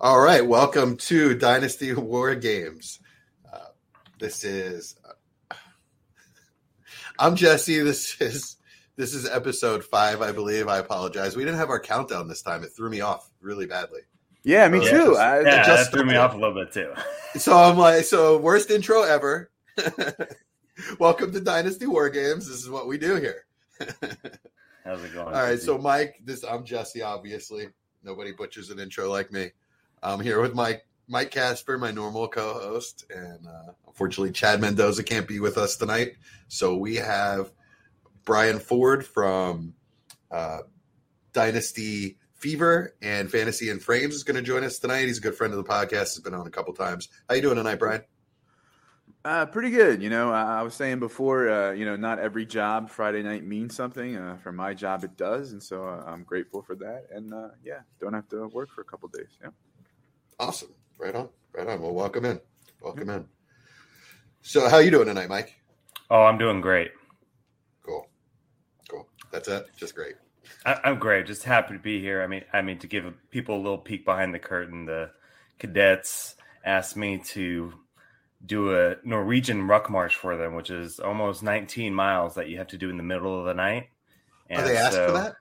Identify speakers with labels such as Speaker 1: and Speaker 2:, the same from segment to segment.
Speaker 1: All right, welcome to Dynasty War Games. Uh, this is uh, I'm Jesse. This is this is episode five, I believe. I apologize. We didn't have our countdown this time. It threw me off really badly.
Speaker 2: Yeah, me
Speaker 1: Yeah,
Speaker 2: too.
Speaker 1: just-
Speaker 2: I,
Speaker 3: Yeah,
Speaker 1: just
Speaker 3: that threw me off a little bit too.
Speaker 1: So I'm like, so worst intro ever. welcome to Dynasty War Games. This is what we do here.
Speaker 3: How's it going?
Speaker 1: All right, so Mike, this I'm Jesse. Obviously, nobody butchers an intro like me. I'm here with Mike, Mike Casper, my normal co-host, and uh, unfortunately, Chad Mendoza can't be with us tonight. So we have Brian Ford from uh, Dynasty Fever and Fantasy and Frames is going to join us tonight. He's a good friend of the podcast. Has been on a couple times. How you doing tonight, Brian?
Speaker 2: uh, pretty good. You know, I, I was saying before, uh, you know, not every job Friday night means something. Uh, for my job, it does, and so uh, I'm grateful for that. And yeah, don't have to work for a couple days. Yeah.
Speaker 1: Awesome. Right on. Right on. Well, welcome in. Welcome in. So, how you doing tonight, Mike?
Speaker 3: oh, I'm doing great.
Speaker 1: Cool. Cool. That's it. Just great.
Speaker 3: I, I'm great. Just happy to be here. I mean, I mean to give people a little peek behind the curtain. The cadets asked me to do a Norwegian ruck march for them, which is almost 19 miles that you have to do in the middle of the night.
Speaker 1: Oh, they asked for that?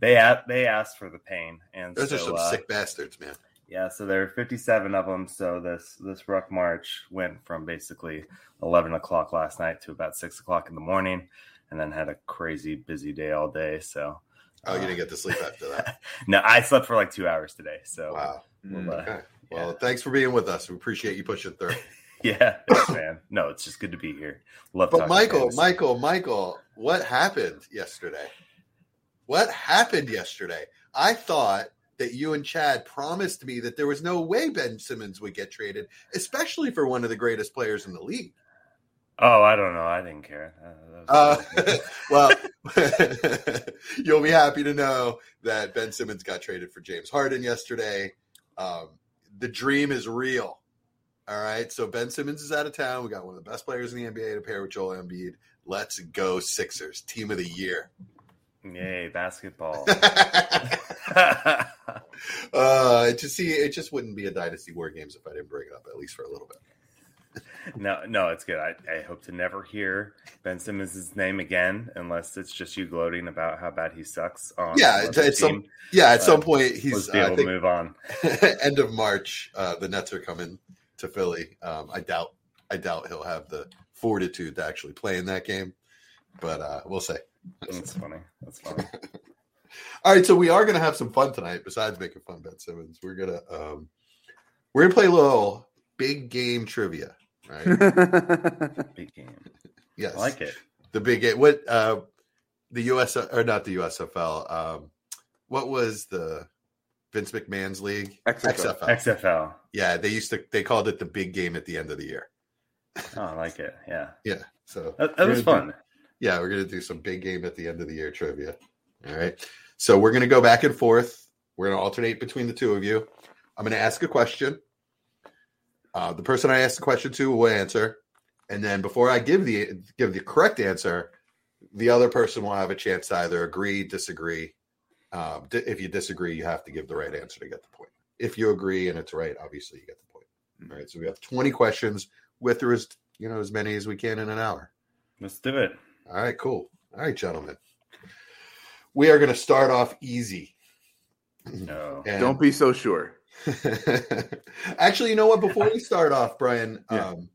Speaker 3: They a- they asked for the pain, and
Speaker 1: Those
Speaker 3: so,
Speaker 1: are some
Speaker 3: uh,
Speaker 1: sick bastards, man.
Speaker 3: Yeah, so there are 57 of them. So this this ruck march went from basically 11 o'clock last night to about six o'clock in the morning, and then had a crazy busy day all day. So
Speaker 1: Oh, you didn't get to sleep after that.
Speaker 3: no, I slept for like two hours today. So
Speaker 1: Wow.
Speaker 3: we'll, uh,
Speaker 1: Okay. Well,
Speaker 3: yeah.
Speaker 1: thanks for being with us. We appreciate you pushing through.
Speaker 3: yeah, thanks, man. No, it's just good to be here. Love.
Speaker 1: But Michael,
Speaker 3: fantasy.
Speaker 1: Michael, Michael, what happened yesterday? What happened yesterday? I thought that you and Chad promised me that there was no way Ben Simmons would get traded, especially for one of the greatest players in the league.
Speaker 3: Oh, I don't know. I didn't care. Uh,
Speaker 1: Uh, well, you'll be happy to know that Ben Simmons got traded for James Harden yesterday. Um, the dream is real. All right. So Ben Simmons is out of town. We got one of the best players in the NBA to pair with Joel Embiid. Let's go Sixers, team of the year.
Speaker 3: Yay, basketball.
Speaker 1: uh, just see, it just wouldn't be a dynasty war games if I didn't bring it up at least for a little bit.
Speaker 3: No, no, it's good. I, I hope to never hear Ben Simmons' name again, unless it's just you gloating about how bad he sucks. On
Speaker 1: Yeah, it's some- Yeah, at
Speaker 3: Uh,
Speaker 1: some point he's.
Speaker 3: able
Speaker 1: think
Speaker 3: to move on.
Speaker 1: end of March, uh, the Nets are coming to Philly. Um, I doubt, I doubt he'll have the fortitude to actually play in that game, but uh, we'll see.
Speaker 3: That's funny. That's funny.
Speaker 1: All right, so we are going to have some fun tonight. Besides making fun, Ben Simmons, we're gonna um, we're gonna play a little big game trivia, right?
Speaker 3: Big game.
Speaker 1: yes,
Speaker 3: I like it.
Speaker 1: the big game. What uh, the US or not the USFL? Um, what was the Vince McMahon's league?
Speaker 2: XFL.
Speaker 3: XFL.
Speaker 1: Yeah, they used to. They called it the big game at the end of the year.
Speaker 3: Oh, I like it. Yeah.
Speaker 1: Yeah, so
Speaker 3: That, that was
Speaker 1: gonna do-
Speaker 3: fun.
Speaker 1: Yeah, we're gonna do some big game at the end of the year trivia. All right, so we're gonna go back and forth. We're gonna alternate between the two of you. I'm gonna ask a question. Uh, the person I ask the question to will answer, and then before I give the give the correct answer, the other person will have a chance to either agree, disagree. Um, di- if you disagree, you have to give the right answer to get the point. If you agree and it's right, obviously you get the point. All right, so we have 20 questions with as you know as many as we can in an hour.
Speaker 3: Let's do it.
Speaker 1: All right, cool. All right, gentlemen. We are going to start off easy.
Speaker 3: No.
Speaker 1: And-
Speaker 2: Don't be so sure.
Speaker 1: Actually, you know what? Before we start off, Brian,
Speaker 2: Yeah.
Speaker 1: um,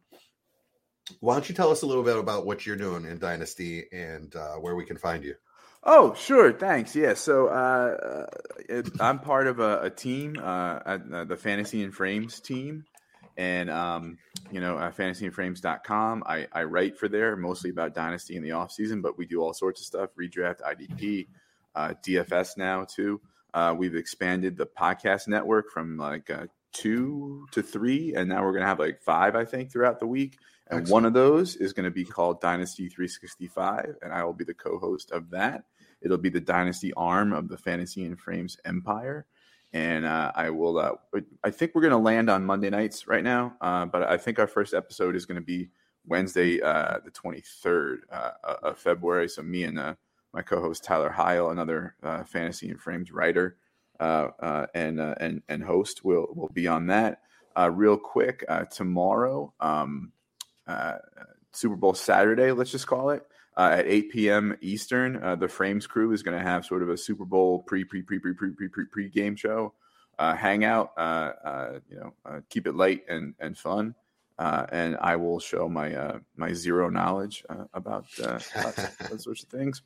Speaker 1: why don't you tell us a little bit about what you're doing in Dynasty and uh, where we can find you?
Speaker 2: Oh, sure. Thanks. Yeah. So uh, it, I'm part of a, a team, uh, at, uh, the Fantasy and Frames team. And, um, you know, uh, fantasyandframes.com. I, I write for there mostly about Dynasty in the off season, but we do all sorts of stuff redraft, IDP, uh, DFS now, too. Uh, we've expanded the podcast network from like uh, two to three, and now we're going to have like five, I think, throughout the week. And
Speaker 1: Excellent.
Speaker 2: one of those is going to be called Dynasty 365, and I will be the co-host of that. It'll be the Dynasty arm of the Fantasy and Frames empire, and uh, I will. Uh, I think we're going to land on Monday nights right now, uh, but I think our first episode is going to be Wednesday, uh, the 23rd uh, of February. So me and uh, my co-host Tyler Heil, another uh, Fantasy and Frames writer uh, uh, and uh, and and host, will will be on that. Uh, real quick, uh, tomorrow, um, uh, Super Bowl Saturday, let's just call it. Uh, at 8 p.m. Eastern, uh, the Frames crew is going to have sort of a Super Bowl pre pre pre pre pre pre pre pre game show, uh, hangout. Uh, uh, you know, uh, keep it light and and fun uh, and I will show my uh, my zero knowledge uh, about, uh, about those sorts of things.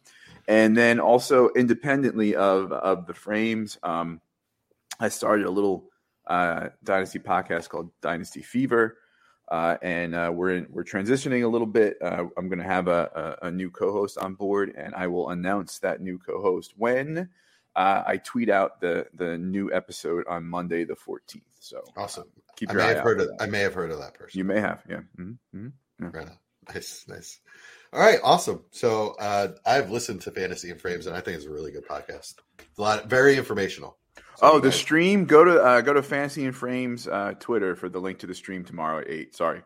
Speaker 2: And then also independently of of the frames, um, I started a little uh, Dynasty podcast called Dynasty Fever, uh, and uh, we're in, we're transitioning a little bit. Uh, I'm going to have a, a, a new co-host on board, and I will announce that new co-host when. Uh, I tweet out the the new episode on Monday the 14th. So
Speaker 1: Awesome.
Speaker 2: keep your I
Speaker 1: may
Speaker 2: eye
Speaker 1: have
Speaker 2: out.
Speaker 1: heard of.
Speaker 2: that.
Speaker 1: I may have heard of that person.
Speaker 2: You may have, yeah. Mm-hmm.
Speaker 1: Right on. Nice, nice. All right, awesome. So uh, I've listened to Fantasy and Frames, and I think it's a really good podcast. It's a lot, very informational. So
Speaker 2: Oh, the
Speaker 1: guys-
Speaker 2: stream. Go to uh, go to Fantasy and Frames uh, Twitter for the link to the stream tomorrow at eight. Sorry.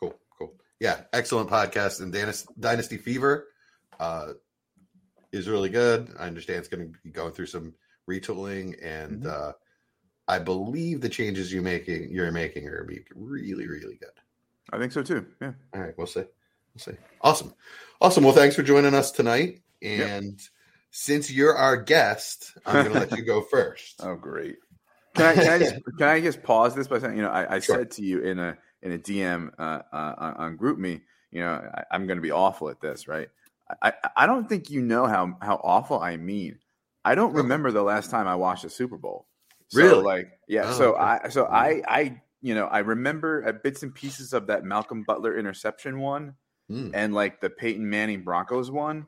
Speaker 1: cool, cool. Yeah, excellent podcast. And Dynasty, Dynasty Fever uh, is really good. I understand it's going to be going through some retooling, and
Speaker 2: Mhm.
Speaker 1: uh, I believe the changes you making you're making are going to be really, really good.
Speaker 2: I think so too. Yeah.
Speaker 1: All right, we'll see. We'll see. Awesome. Awesome. Well, thanks for joining us tonight. And since you're our guest, I'm going to let you go first.
Speaker 2: Oh, great. Can I, can I just can I just pause this by saying you know I, I
Speaker 1: Sure.
Speaker 2: said to you in a in a DM uh, uh, on, on GroupMe you know I, I'm going to be awful at this right. I, I don't think you know how how awful I mean. I don't remember the last time I watched a Super Bowl. So,
Speaker 1: Really?
Speaker 2: Like yeah.
Speaker 1: Oh,
Speaker 2: so
Speaker 1: okay.
Speaker 2: I so I I you know I remember uh, bits and pieces of that Malcolm Butler interception one.
Speaker 1: Hmm.
Speaker 2: and like the Peyton Manning Broncos one.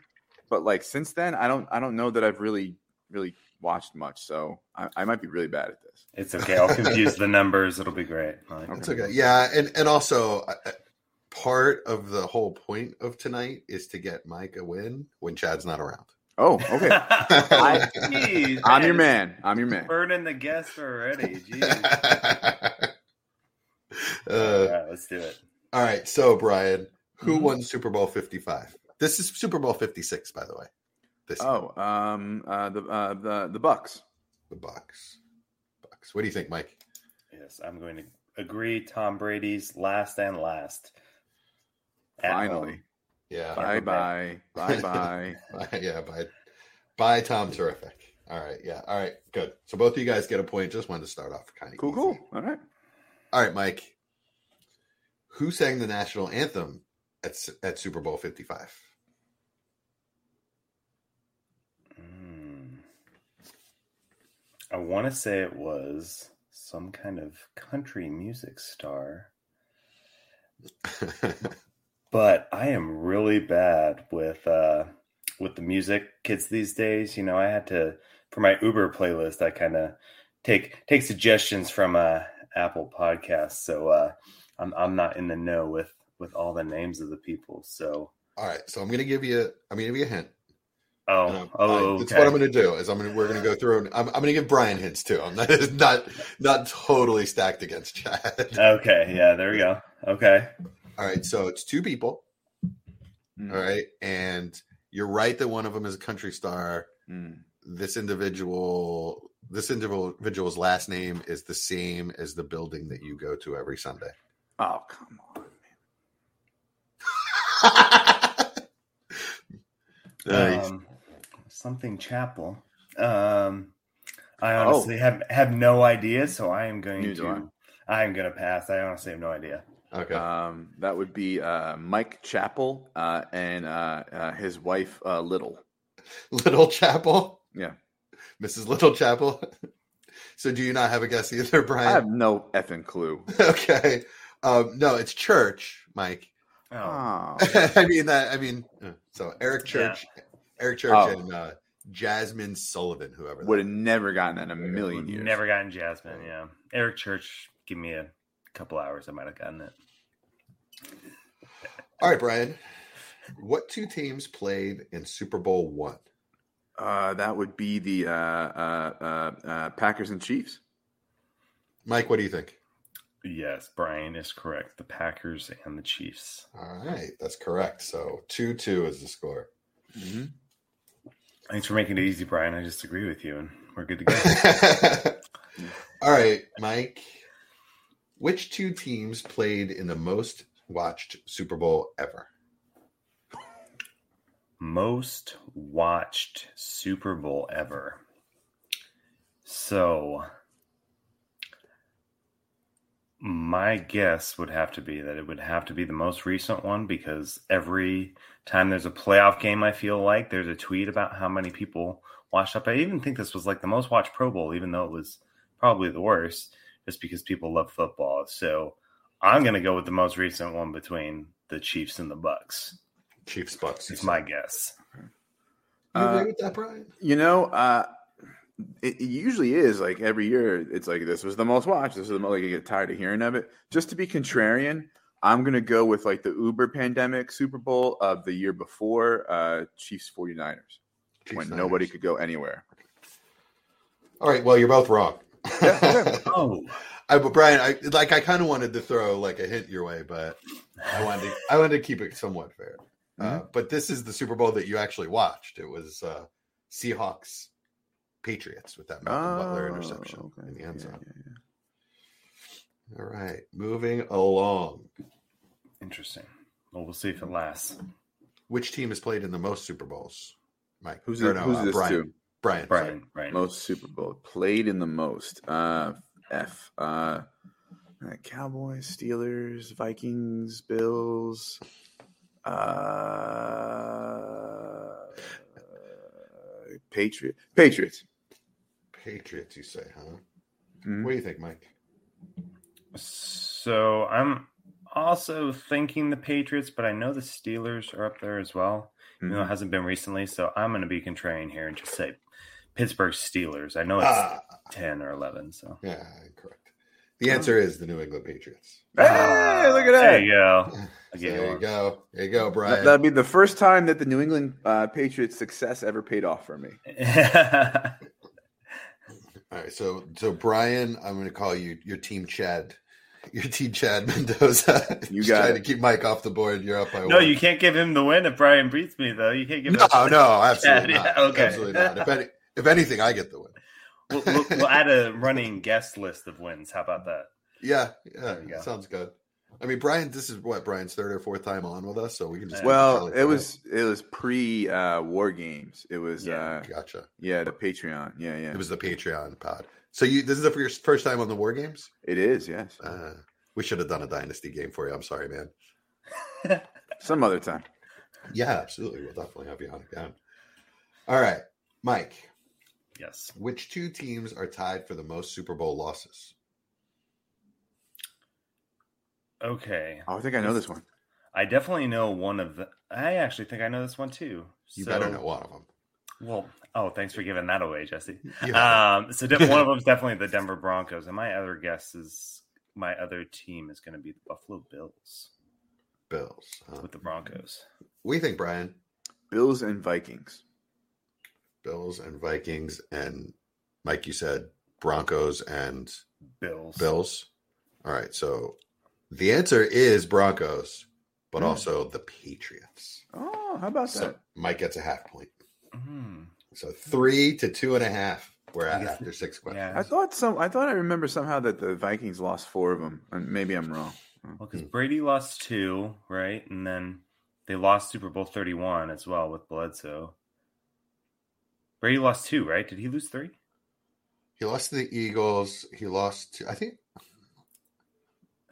Speaker 2: But like since then, I don't I don't know that I've really really watched much. So I, I might be really bad at this.
Speaker 3: It's okay. I'll confuse the numbers. It'll be great. Like,
Speaker 1: It's okay. Yeah, and and also part of the whole point of tonight is to get Mike a win when Chad's not around.
Speaker 2: Oh, okay.
Speaker 3: Jeez,
Speaker 2: I'm your man. I'm your man.
Speaker 3: Burning the guest already. Jeez. All
Speaker 1: uh,
Speaker 3: right, let's do it.
Speaker 1: all right, so Brian, who
Speaker 2: Mhm.
Speaker 1: won Super Bowl Fifty Five? This is Super Bowl Fifty Six, by the way. This
Speaker 2: Oh, um, uh, the uh, the the Bucs.
Speaker 1: the Bucs. Bucs. What do you think, Mike?
Speaker 3: Yes, I'm going to agree. Tom Brady's last and last. At
Speaker 2: Finally.
Speaker 3: home.
Speaker 1: Yeah,
Speaker 2: Bye bye. Bye bye.
Speaker 1: yeah. Bye, bye, Tom. Terrific. All right. Yeah. All right. Good. So both of you guys get a point. Just wanted to start off kind of
Speaker 2: Cool, cool. All right.
Speaker 1: All right, Mike. Who sang the national anthem at at Super Bowl Fifty Five?
Speaker 3: I want to say it was some kind of country music star, but I am really bad with uh, with the music kids these days. You know, I had to for my Uber playlist. I kind of take take suggestions from uh, Apple Podcasts, so uh, I'm I'm not in the know with with all the names of the people. So,
Speaker 1: All right. So I'm to give you. I'm to give you a hint.
Speaker 3: Oh,
Speaker 1: Um,
Speaker 3: oh,
Speaker 1: I- That's what I'm going to do. Is I'm going we're going to go through. And I'm, I'm going to give Brian hints too. I'm not not not totally stacked against Chad.
Speaker 3: Okay, yeah, there we go. Okay.
Speaker 1: All right. So it's two people.
Speaker 2: Mm,
Speaker 1: All right, and you're right that one of them is a country star.
Speaker 2: mm.
Speaker 1: This individual, this individual's last name is the same as the building that you go to every Sunday.
Speaker 2: Oh, come on.
Speaker 1: Nice.
Speaker 3: Um, something chapel. Um, I
Speaker 2: Oh.
Speaker 3: honestly have have no idea, so I am going
Speaker 2: Neither do
Speaker 3: to. I am going to pass. I honestly have no idea.
Speaker 1: okay.
Speaker 2: Um, that would be uh, Mike Chapel uh, and uh, uh, his wife uh, Little.
Speaker 1: Little Chapel,
Speaker 2: Yeah,
Speaker 1: Mrs. Little Chapel. so, do you not have a guess either, Brian?
Speaker 2: I have no effing clue.
Speaker 1: okay. Um, no, it's Church, Mike.
Speaker 3: Oh,
Speaker 2: Oh,
Speaker 1: I mean that. I mean, so Eric Church, Eric Church,
Speaker 2: Oh.
Speaker 1: and uh, Jazmine Sullivan, whoever.
Speaker 2: Would have never gotten that in a million years.
Speaker 3: Never gotten Jasmine. Yeah, Eric Church. Give me a couple hours. I might have gotten it.
Speaker 1: All right, Brian. What two teams played in Super Bowl one?
Speaker 2: Uh, that would be the uh, uh, uh, uh, Packers and Chiefs.
Speaker 1: Mike, what do you think?
Speaker 3: Yes, Brian is correct. The Packers and the Chiefs.
Speaker 1: All right, that's correct. So two two is the score.
Speaker 2: Mm-hmm.
Speaker 3: Thanks for making it easy, Brian. I just agree with you, and we're good to go.
Speaker 1: All right, Mike. Which two teams played in the most watched Super Bowl ever?
Speaker 3: Most watched Super Bowl ever. So, my guess would have to be that it would have to be the most recent one because every time there's a playoff game, I feel like there's a tweet about how many people watched up. I even think this was like the most watched Pro Bowl, even though it was probably the worst, just because people love football. So, I'm going to go with the most recent one between the Chiefs and the Bucs.
Speaker 1: Chiefs Bucs.
Speaker 3: It's my guess.
Speaker 1: You
Speaker 2: Uh,
Speaker 1: agree with that, Brian?
Speaker 2: You know, uh, it, it usually is like every year. It's like this was the most watched. This is the most, like you get tired of hearing of it. Just to be contrarian, I'm gonna go with like the Uber pandemic Super Bowl of the year before, uh, Chiefs 49ers,
Speaker 1: Chiefs
Speaker 2: when
Speaker 1: Niners.
Speaker 2: nobody could go anywhere.
Speaker 1: All right. Well, you're both wrong.
Speaker 3: Oh,
Speaker 1: I, but Brian, I like. I kind of wanted to throw like a hint your way, but I wanted to. I wanted to keep it somewhat fair. Uh, but this is the Super Bowl that you actually watched. It was uh, Seahawks Patriots with that Malcolm Butler interception
Speaker 2: Oh, okay.
Speaker 1: in the end zone.
Speaker 2: yeah, yeah.
Speaker 1: All right, moving along.
Speaker 3: interesting. Well, we'll see if it lasts.
Speaker 1: Which team has played in the most Super Bowls? Mike.
Speaker 2: Who's, it,
Speaker 1: no,
Speaker 2: who's
Speaker 1: uh,
Speaker 2: this
Speaker 1: Brian.
Speaker 2: to?
Speaker 1: Brian. sorry.
Speaker 3: Brian, Brian.
Speaker 2: Most Super Bowl played in the most. Uh, F. Uh, uh, Cowboys, Steelers, Vikings, Bills. Uh, Patriot, Patriots.
Speaker 1: Patriots, you say, huh?
Speaker 2: Mhm.
Speaker 1: What do you think, Mike?
Speaker 3: So I'm also thinking the Patriots, but I know the Steelers are up there as well. Even though it
Speaker 2: Mhm.
Speaker 3: hasn't been recently, so I'm going to be contrarian here and just say Pittsburgh Steelers. I know it's
Speaker 1: Ah,
Speaker 3: ten or eleven. So
Speaker 1: yeah, correct. The answer is the New England Patriots.
Speaker 2: Hey, look at that.
Speaker 3: There you go.
Speaker 1: So there you go. There you go,
Speaker 2: That-
Speaker 1: Brian.
Speaker 2: That'd be the first time that the New England uh, Patriots' success ever paid off for me.
Speaker 1: All right, so so Brian, I'm going to call you your team Chad, your team Chad Mendoza.
Speaker 2: You
Speaker 1: Just
Speaker 2: got
Speaker 1: trying
Speaker 2: it.
Speaker 1: to keep Mike off the board. You're up by
Speaker 3: no,
Speaker 1: one.
Speaker 3: you can't give him the win if Brian beats me, though. You can't give
Speaker 1: No,
Speaker 3: him
Speaker 1: no, absolutely
Speaker 3: Yeah,
Speaker 1: not.
Speaker 3: okay.
Speaker 1: Absolutely not. If any, if anything, I get the win.
Speaker 3: We'll, we'll, we'll add a running guest list of wins. How about that?
Speaker 1: Yeah, yeah,
Speaker 3: go.
Speaker 1: sounds good. I mean, Brian, this is what Brian's third or fourth time on with us, so we can just
Speaker 2: Well, it
Speaker 1: for
Speaker 2: was it was pre uh, War Games. It was
Speaker 3: Yeah.
Speaker 2: uh,
Speaker 1: gotcha.
Speaker 2: yeah the Patreon. Yeah, yeah.
Speaker 1: It was the Patreon pod. So you this is the first first time on the War Games.
Speaker 2: It is. Yes.
Speaker 1: Uh, we should have done a dynasty game for you. I'm sorry, man.
Speaker 2: Some other time.
Speaker 1: Yeah, absolutely. We'll definitely have you on again. All right, Mike.
Speaker 3: Yes.
Speaker 1: Which two teams are tied for the most Super Bowl losses?
Speaker 3: Okay.
Speaker 2: Oh, I think I know this one.
Speaker 3: I definitely know one of the. I actually think I know this one too.
Speaker 1: You
Speaker 3: So-
Speaker 1: better know one of them.
Speaker 3: Well, oh, thanks for giving that away, Jesse.
Speaker 1: Yeah.
Speaker 3: Um, so de- one of them is definitely the Denver Broncos, and my other guess is my other team is going to be the Buffalo Bills
Speaker 1: Bills. huh?
Speaker 3: with the Broncos.
Speaker 1: What do you think, Brian?
Speaker 2: Bills and Vikings.
Speaker 1: Bills and Vikings, and Mike, you said Broncos and
Speaker 3: Bills.
Speaker 1: Bills. All right, so the answer is Broncos, but
Speaker 2: Hmm.
Speaker 1: also the Patriots.
Speaker 2: Oh, how about
Speaker 1: So
Speaker 2: that?
Speaker 1: Mike gets a half point.
Speaker 3: Mhm.
Speaker 1: So three to two and a half. We're
Speaker 3: I
Speaker 1: at after six questions.
Speaker 3: Yeah.
Speaker 2: I thought some. I thought I remember somehow that the Vikings lost four of them. And maybe I'm wrong.
Speaker 3: Well, because Brady lost two, right, and then they lost Super Bowl thirty-one as well with Bledsoe. Brady lost two, right? Did he lose three?
Speaker 1: He lost to the Eagles. He lost to I think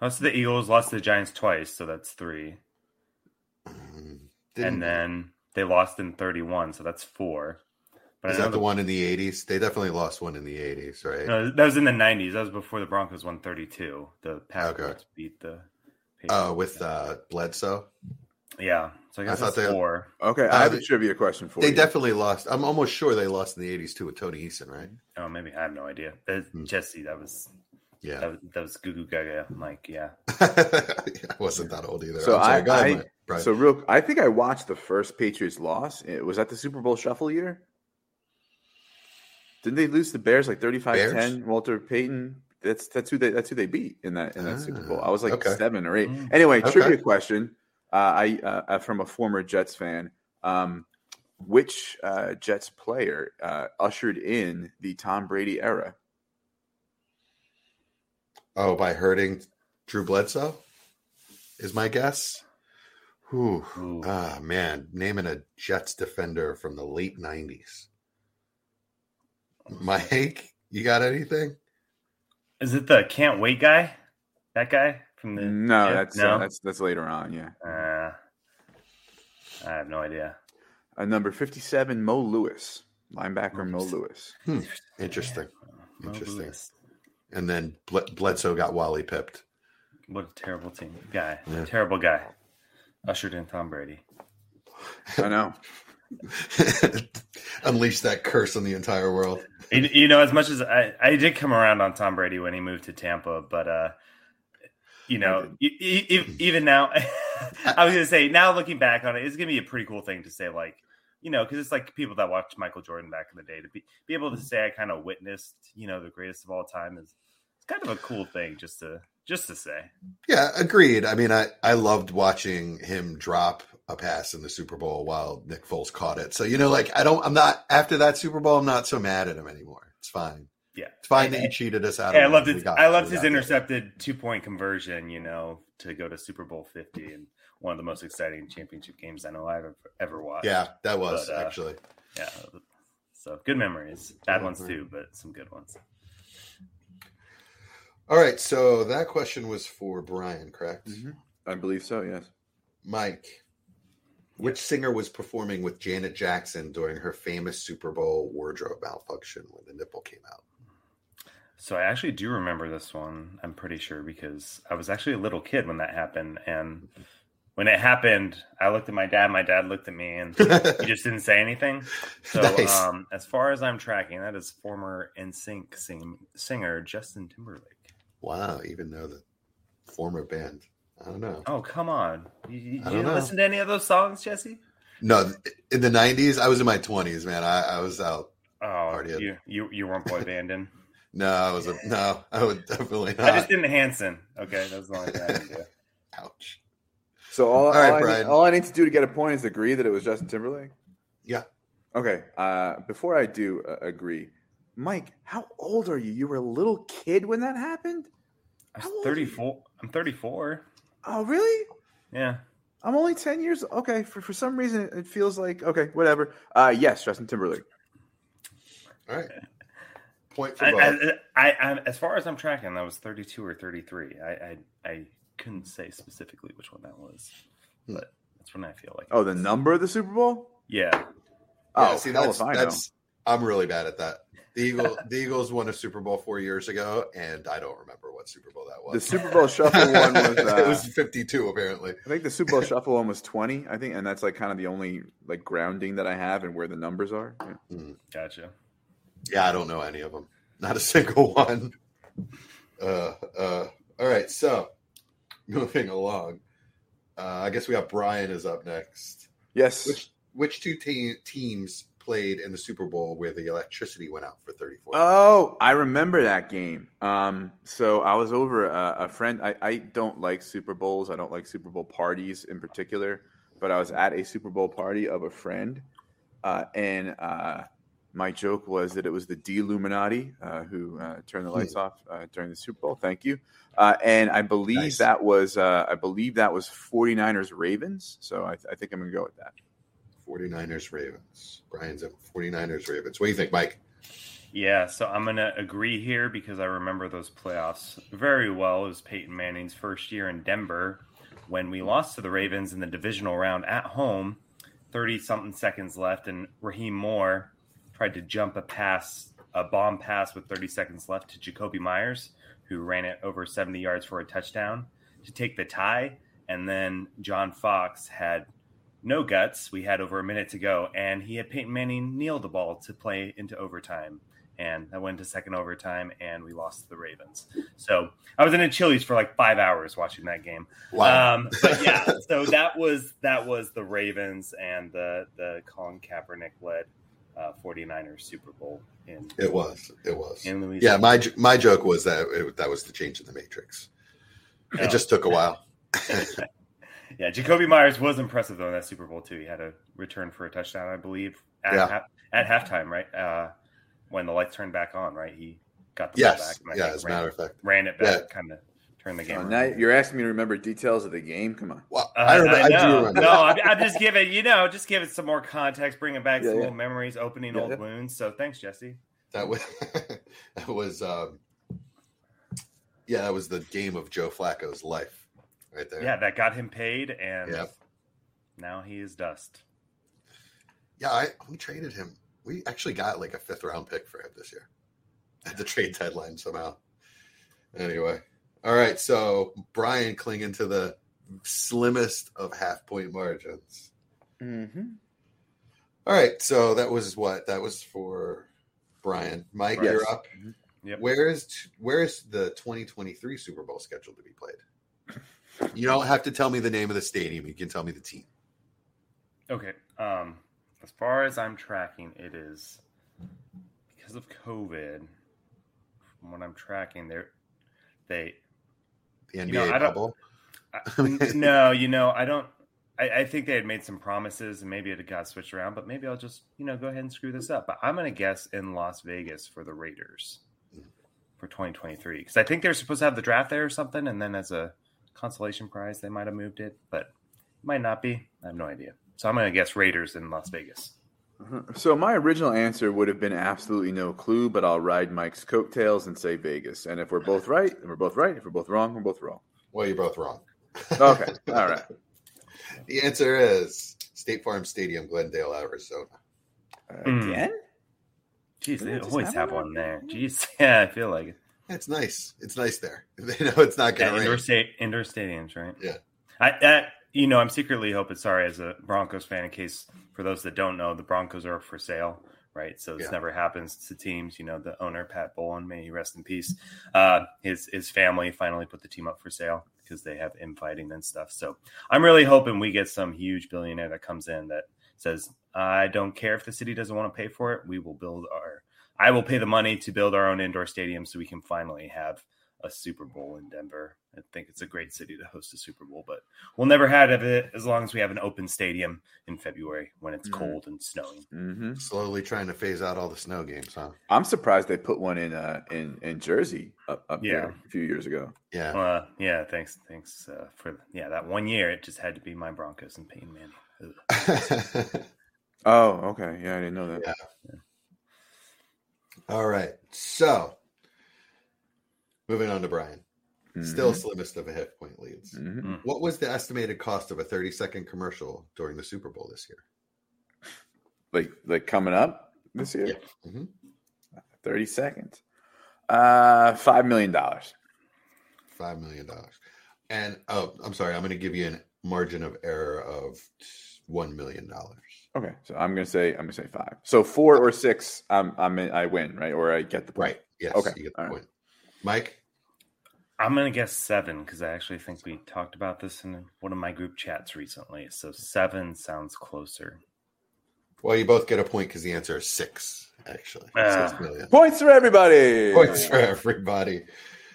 Speaker 3: Lost to the Eagles, lost to the Giants twice, so that's three.
Speaker 1: um, didn't-
Speaker 3: and then they lost in 31, so that's four. But
Speaker 1: is that the one in the eighties? They definitely lost one in the eighties, right?
Speaker 3: No, that was in the 90s. That was before the Broncos won 32. The Packers
Speaker 1: Okay.
Speaker 3: beat the
Speaker 1: Oh, with uh, Bledsoe.
Speaker 3: Yeah. So I guess
Speaker 1: I thought
Speaker 3: that's
Speaker 1: they-
Speaker 3: four.
Speaker 2: Okay,
Speaker 1: Uh,
Speaker 2: I have a trivia question for
Speaker 1: They
Speaker 2: you.
Speaker 1: They definitely lost. I'm almost sure they lost in the 80s too with Tony Eason, right?
Speaker 3: Oh, maybe I have no idea.
Speaker 1: Hmm.
Speaker 3: Jesse, that was
Speaker 1: Yeah.
Speaker 3: that was, that was goo goo gaga. Mike, yeah.
Speaker 1: I wasn't that old either.
Speaker 2: So
Speaker 1: I'm sorry.
Speaker 2: I- I-
Speaker 1: Mike.
Speaker 2: So real, I think I watched the first Patriots loss. It was that the Super Bowl Shuffle year. Didn't they lose the Bears like 35-10? Walter Payton. That's that's who they that's who they beat in that in that Super Bowl. I was like
Speaker 1: okay.
Speaker 2: seven or eight.
Speaker 3: Mm.
Speaker 2: Anyway,
Speaker 1: Okay.
Speaker 2: trivia question. Uh, I uh, uh, from a former Jets fan. Um, which uh, Jets player uh, ushered in the Tom Brady era?
Speaker 1: Oh, by hurting Drew Bledsoe is my guess. Whew.
Speaker 3: Ooh.
Speaker 1: Ah, man. Naming a Jets defender from the late 90s. Mike, you got anything?
Speaker 3: Is it the can't wait guy? That guy from the
Speaker 2: No,
Speaker 3: yeah,
Speaker 2: that's
Speaker 3: no.
Speaker 2: Uh, that's that's later on. Yeah,
Speaker 3: Uh, I have no idea.
Speaker 2: uh, number fifty-seven, Mo Lewis, linebacker Mo Lewis.
Speaker 1: Interesting.
Speaker 3: Mo
Speaker 1: Interesting.
Speaker 3: Lewis.
Speaker 1: And then Bledsoe got Wally pipped.
Speaker 3: What a terrible team guy.
Speaker 1: Yeah.
Speaker 3: Terrible guy. Ushered in Tom Brady.
Speaker 2: I know.
Speaker 1: Unleashed that curse on the entire world.
Speaker 3: You, you know, as much as I, I did come around on Tom Brady when he moved to Tampa, but uh, you know, e- e- e- even now, I was gonna say now looking back on it, it's gonna be a pretty cool thing to say, like, you know, because it's like people that watched Michael Jordan back in the day to be be able to mm-hmm. say I kind of witnessed, you know, the greatest of all time is it's kind of a cool thing just to just to say.
Speaker 1: Yeah, agreed. I mean, I, I loved watching him drop a pass in the Super Bowl while Nick Foles caught it. So, you know, like, I don't, I'm not, after that Super Bowl, I'm not so mad at him anymore. It's fine.
Speaker 3: Yeah,
Speaker 1: It's fine that you cheated us out
Speaker 3: Hey, I loved
Speaker 1: it.
Speaker 3: I loved his intercepted two point conversion, you know, to go to Super Bowl fifty and one of the most exciting championship games I know I've ever, ever watched.
Speaker 1: Yeah, that was
Speaker 3: But, uh,
Speaker 1: actually.
Speaker 3: Yeah. So good memories. Bad ones too, but some good ones.
Speaker 1: All right. So that question was for Brian, correct?
Speaker 2: Mhm. I believe so. Yes.
Speaker 1: Mike, which singer was performing with Janet Jackson during her famous Super Bowl wardrobe malfunction when the nipple came out?
Speaker 3: So I actually do remember this one. I'm pretty sure because I was actually a little kid when that happened, and when it happened, I looked at my dad. My dad looked at me, and he just didn't say anything. So,
Speaker 1: Nice.
Speaker 3: um, as far as I'm tracking, that is former NSYNC sing- singer Justin Timberlake.
Speaker 1: wow, even though the former band. I don't know.
Speaker 3: Oh, come on! You, you, didn't
Speaker 1: know.
Speaker 3: listen to any of those songs, Jesse?
Speaker 1: No, in the 90s, I was in my 20s, man. I, I was out.
Speaker 3: Oh, you you you weren't boy banding.
Speaker 1: No, I was a, no, I would definitely Not.
Speaker 3: I just didn't Hanson. Okay, that's the only thing I didn't do.
Speaker 1: Ouch.
Speaker 2: So all,
Speaker 1: All right,
Speaker 2: all, I
Speaker 1: Brian.
Speaker 2: need, all I need to do to get a point is agree that it was Justin Timberlake.
Speaker 1: Yeah.
Speaker 2: Okay. Uh, before I do uh, agree, Mike, how old are you? You were a little kid when that happened.
Speaker 3: I
Speaker 2: How
Speaker 3: was
Speaker 2: old are you?
Speaker 3: 34. I'm 34.
Speaker 2: Oh, really?
Speaker 3: Yeah.
Speaker 2: I'm only ten years. Okay. For for some reason, it, it feels like okay, whatever. Uh, yes, Justin Timberlake.
Speaker 1: All right. Point for
Speaker 3: I,
Speaker 1: both.
Speaker 3: I, I, I, as far as I'm tracking, that was 32 or 33. I, I, I couldn't say specifically which one that was,
Speaker 1: Hmm.
Speaker 3: but that's when I feel like.
Speaker 2: Oh, the number of the Super Bowl?
Speaker 3: Yeah.
Speaker 1: yeah,
Speaker 2: Oh,
Speaker 1: see,
Speaker 2: hell
Speaker 1: that's,
Speaker 2: if I know.
Speaker 1: that's, I'm really bad at that. The Eagle, the Eagles won a Super Bowl four years ago, and I don't remember what Super Bowl that was.
Speaker 2: The Super Bowl Shuffle one was. Uh,
Speaker 1: it was 52, apparently.
Speaker 2: I think the Super Bowl Shuffle one was twenty. I think, and that's like kind of the only like grounding that I have and where the numbers are. Yeah.
Speaker 3: Gotcha.
Speaker 1: Yeah, I don't know any of them. Not a single one. Uh, uh, all right, so moving along. Uh, I guess we got Brian is up next.
Speaker 2: Yes.
Speaker 1: Which which two te- teams played in the Super Bowl where the electricity went out for 34?
Speaker 2: Oh, I remember that game. Um, so I was over uh, a friend. I, I don't like Super Bowls. I don't like Super Bowl parties in particular. But I was at a Super Bowl party of a friend, uh, and uh, my joke was that it was the D-Illuminati uh, who uh, turned the lights off uh, during the Super Bowl. Thank you. Uh, and I believe
Speaker 1: Nice.
Speaker 2: that was uh, I believe that was 49ers Ravens. So I, I think I'm gonna go with that.
Speaker 1: 49ers Ravens. Brian's at 49ers Ravens. What do you think, Mike?
Speaker 3: Yeah, so I'm going to agree here because I remember those playoffs very well. It was Peyton Manning's first year in Denver when we lost to the Ravens in the divisional round at home, 30 something seconds left, and Rahim Moore tried to jump a pass, a bomb pass with 30 seconds left to Jacoby Myers, who ran it over 70 yards for a touchdown to take the tie. and then John Fox had no guts. We had over a minute to go, and he had Peyton Manning kneel the ball to play into overtime. And I went to second overtime, and we lost to the Ravens. So I was in a Chili's for like five hours watching that game.
Speaker 1: Wow.
Speaker 3: Um, but yeah, so that was that was the Ravens and the the Colin Kaepernick led uh, 49ers Super Bowl in
Speaker 1: it was. It was.
Speaker 3: in
Speaker 1: Yeah, my my joke was that it, that was the change in the Matrix.
Speaker 3: Oh.
Speaker 1: It just took a while.
Speaker 3: Yeah, Jacoby Myers was impressive though in that Super Bowl too. He had a return for a touchdown, I believe, at
Speaker 1: Yeah.
Speaker 3: half, at halftime, right? Uh, when the lights turned back on, right? He got the
Speaker 1: yes.
Speaker 3: ball back. and
Speaker 1: Yeah, as a matter of fact.
Speaker 3: ran it
Speaker 1: Yeah.
Speaker 3: back, kind of turned the game.
Speaker 2: Oh, now you're asking me to remember details of the game. Come on.
Speaker 1: Well,
Speaker 3: Uh,
Speaker 1: I, remember, I, do remember.
Speaker 3: No, I'm, I'm just giving you know, just give it some more context, bringing back
Speaker 2: Yeah,
Speaker 3: some
Speaker 2: yeah.
Speaker 3: old memories, opening
Speaker 2: Yeah,
Speaker 3: old
Speaker 2: yeah.
Speaker 3: wounds. So thanks, Jesse.
Speaker 1: That was that was um, yeah, that was the game of Joe Flacco's life, right there.
Speaker 3: Yeah, that got him paid, and
Speaker 1: Yep.
Speaker 3: now he is dust.
Speaker 1: Yeah, I we traded him. We actually got like a fifth round pick for him this year at the trade deadline somehow. Anyway, all right. So Brian clinging to the slimmest of half point margins.
Speaker 2: Mm-hmm.
Speaker 1: All right. So that was what that was for Brian. Mike,
Speaker 2: Yes.
Speaker 1: you're up.
Speaker 3: Yep.
Speaker 1: Where is where is the 2023 Super Bowl scheduled to be played? You don't have to tell me the name of the stadium. You can tell me the team.
Speaker 3: Okay. Um, as far as I'm tracking, it is because of COVID. From what I'm tracking, they're they
Speaker 1: The NBA
Speaker 3: know, I don't-
Speaker 1: bubble.
Speaker 3: I, no, you know, I don't. I, I think they had made some promises, and maybe it got switched around. But maybe I'll just, you know, go ahead and screw this up. But I'm going to guess in Las Vegas for the Raiders for 2023 because I think they're supposed to have the draft there or something, and then as a consolation prize, they might have moved it, but it might not be. I have no idea. So I'm going to guess Raiders in Las Vegas.
Speaker 2: So my original answer would have been absolutely no clue, but I'll ride Mike's coattails and say Vegas. And if we're both right, then we're both right. If we're both wrong, we're both wrong.
Speaker 1: Well, you're both wrong.
Speaker 2: Okay. All right.
Speaker 1: The answer is State Farm Stadium, Glendale, Arizona.
Speaker 3: Mm.
Speaker 2: Again?
Speaker 3: Jeez, they always
Speaker 2: have
Speaker 3: have
Speaker 2: one?
Speaker 3: one there. Jeez, yeah, I feel like it.
Speaker 1: It's nice. It's nice there. They know it's not
Speaker 3: Yeah,
Speaker 1: going to
Speaker 3: indoor
Speaker 1: rain.
Speaker 3: state indoor stadiums, right?
Speaker 1: Yeah.
Speaker 3: I that you know, I'm secretly hoping. Sorry, as a Broncos fan, in case for those that don't know, the Broncos are up for sale, right? So this
Speaker 1: Yeah.
Speaker 3: never happens to teams. You know, the owner Pat Bowlen, may he rest in peace. Uh, his his family finally put the team up for sale because they have infighting and stuff. So I'm really hoping we get some huge billionaire that comes in that says, "I don't care if the city doesn't want to pay for it. We will build our. I will pay the money to build our own indoor stadium so we can finally have." A Super Bowl in Denver. I think it's a great city to host a Super Bowl, but we'll never have it as long as we have an open stadium in February when it's
Speaker 2: Mhm.
Speaker 3: cold and snowing.
Speaker 2: hmm
Speaker 1: Slowly trying to phase out all the snow games, huh?
Speaker 2: I'm surprised they put one in uh, in in Jersey up, up
Speaker 3: Yeah.
Speaker 2: here a few years ago.
Speaker 1: Yeah.
Speaker 3: Uh, yeah, thanks, thanks uh, for yeah that one year. It just had to be my Broncos and Peyton Manning.
Speaker 2: Oh, okay. Yeah, I didn't know that.
Speaker 1: Yeah. all right. So, moving on to Brian. Still slimmest of a half point leads.
Speaker 2: Mhm.
Speaker 1: What was the estimated cost of a 30 second commercial during the Super Bowl this year?
Speaker 2: like like coming up this year.
Speaker 1: Yeah. Mhm.
Speaker 2: Thirty seconds. Uh, five million dollars.
Speaker 1: $5 million. And, oh, I'm sorry. I'm going to give you a margin of error of $1 million.
Speaker 2: Okay, so I'm gonna say I'm gonna say five. So four or six, I'm I'm in, I win, right? Or I get the point.
Speaker 1: Right. Yes.
Speaker 2: Okay.
Speaker 1: You get the
Speaker 2: All right.
Speaker 1: point. Mike?
Speaker 3: I'm gonna guess seven because I actually think we talked about this in one of my group chats recently. So seven sounds closer.
Speaker 1: Well, you both get a point because the answer is six, actually.
Speaker 3: Ah.
Speaker 1: Six million.
Speaker 2: Points for everybody.
Speaker 1: Points for everybody.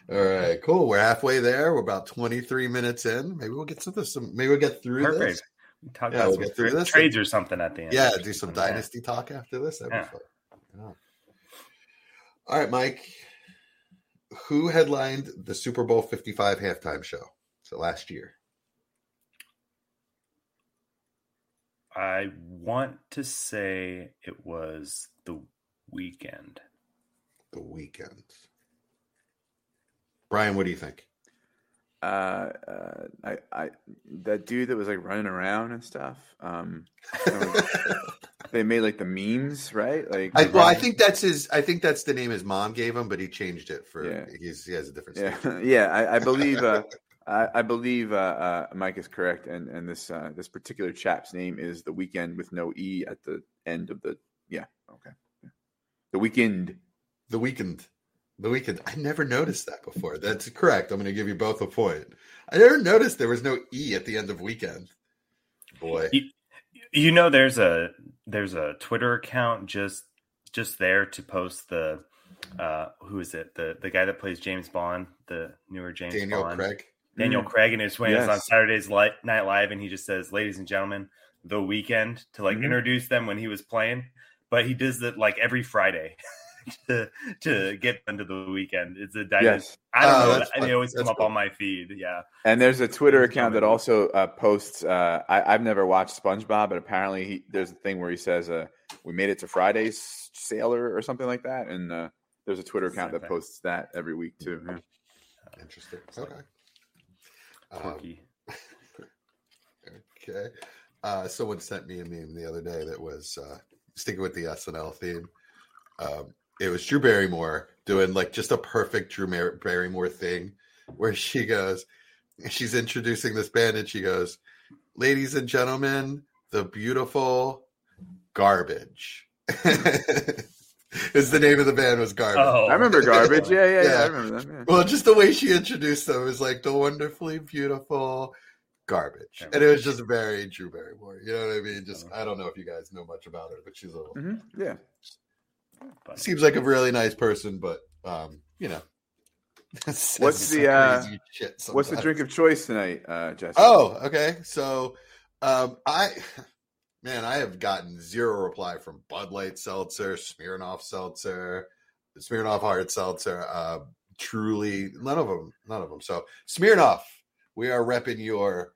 Speaker 1: All right, cool. We're halfway there. We're about 23 minutes in. Maybe we'll get to this. Maybe we'll get through this.
Speaker 3: Perfect. We talk
Speaker 1: Yeah,
Speaker 3: about
Speaker 1: we'll get through
Speaker 3: tra-
Speaker 1: this.
Speaker 3: trades or something at the end.
Speaker 1: Yeah, do some
Speaker 3: Yeah.
Speaker 1: dynasty talk after this. That'd
Speaker 3: Yeah.
Speaker 1: be fun. Yeah. All right, Mike. Who headlined the Super Bowl 55 halftime show? So last year.
Speaker 3: I want to say it was the Weeknd.
Speaker 1: The Weeknd. Brian, what do you think?
Speaker 2: Uh, uh, I, I, that dude that was like running around and stuff. Um, they made like the memes, right? Like,
Speaker 1: I, well, I think that's his. I think that's the name his mom gave him, but he changed it for.
Speaker 2: Yeah.
Speaker 1: He's he has a different.
Speaker 2: yeah, yeah. I, I believe. Uh, I, I believe uh, uh, Mike is correct, and and this uh, this particular chap's name is the Weeknd with no e at the end of the. Yeah, okay. Yeah. The Weeknd.
Speaker 1: The Weeknd. The Weeknd. I never noticed that before. That's correct. I'm going to give you both a point. I never noticed there was no e at the end of weekend. Boy,
Speaker 3: You, you know, there's a there's a Twitter account just just there to post the uh who is it the the guy that plays James Bond the newer James
Speaker 1: Daniel
Speaker 3: Bond
Speaker 1: Craig.
Speaker 3: Daniel
Speaker 2: Mm.
Speaker 3: Craig and his twins on Saturdays Li- Night Live, and he just says, "Ladies and gentlemen, the weekend" to like
Speaker 2: Mhm.
Speaker 3: introduce them when he was playing. But he does it like every Friday to to get them to the weekend. It's a dynasty.
Speaker 2: Yes,
Speaker 3: I don't
Speaker 1: Oh,
Speaker 3: know.
Speaker 1: that's
Speaker 3: and they
Speaker 1: fun.
Speaker 3: always come
Speaker 1: That's
Speaker 3: up on my feed. Yeah,
Speaker 2: and there's a Twitter
Speaker 3: That's
Speaker 2: account that also uh, posts. Uh, I, I've never watched SpongeBob, but apparently he, there's a thing where he says, uh, "We made it to Friday's Sailor" or something like that, and uh, there's a Twitter account that
Speaker 3: thing.
Speaker 2: posts that every week too. Yeah.
Speaker 1: Interesting. Okay. Um, okay. Uh, someone sent me a meme the other day that was uh, sticking with the SNL theme. Um, it was Drew Barrymore doing like just a perfect Drew Mar- Barrymore thing where she goes, she's introducing this band and she goes, Ladies and gentlemen, the beautiful garbage. is the name of the band was garbage.
Speaker 3: Oh,
Speaker 2: I remember garbage. Yeah, yeah, yeah.
Speaker 1: Yeah.
Speaker 2: I remember that. Yeah.
Speaker 1: Well, just the way she introduced them was like the wonderfully beautiful garbage, and it was just very Drew Barrymore. You know what I mean? Just I don't know if you guys know much about her, but she's a little,
Speaker 2: hmm yeah.
Speaker 3: Funny.
Speaker 1: seems like a really nice person, but um, you know,
Speaker 2: What's the, uh,
Speaker 1: shit
Speaker 2: What's the drink of choice tonight, uh, Jesse?
Speaker 1: Oh, okay. So, um, I, man, I have gotten zero reply from Bud Light Seltzer, Smirnoff Seltzer, Smirnoff Hard Seltzer. Uh, truly, none of them, none of them. So, Smirnoff, we are repping your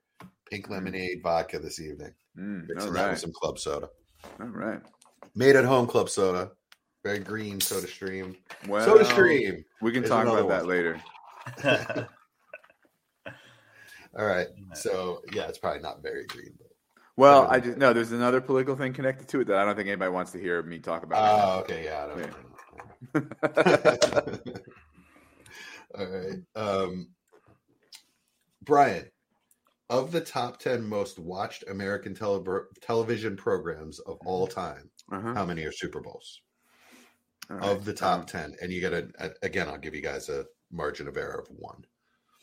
Speaker 1: pink lemonade vodka this evening.
Speaker 2: Mm,
Speaker 1: Mixing
Speaker 2: all
Speaker 1: that with some club soda.
Speaker 2: All right.
Speaker 1: Made at home club soda. Very green soda stream.
Speaker 2: Well,
Speaker 1: soda stream.
Speaker 2: We can
Speaker 1: There's
Speaker 2: talk
Speaker 1: another
Speaker 2: about that later.
Speaker 1: All right. So, yeah, it's probably not very green. But...
Speaker 2: Well, I just no. There's another political thing connected to it that I don't think anybody wants to hear me talk about.
Speaker 1: Oh, okay. Yeah. I don't
Speaker 2: Yeah.
Speaker 1: All right. Um, Brian, of the top 10 most watched American tele- television programs of all time,
Speaker 2: uh-huh.
Speaker 1: how many are Super Bowls?
Speaker 2: All right.
Speaker 1: Of the top
Speaker 2: Um,
Speaker 1: 10. And you get a, a- again, I'll give you guys a margin of error of one.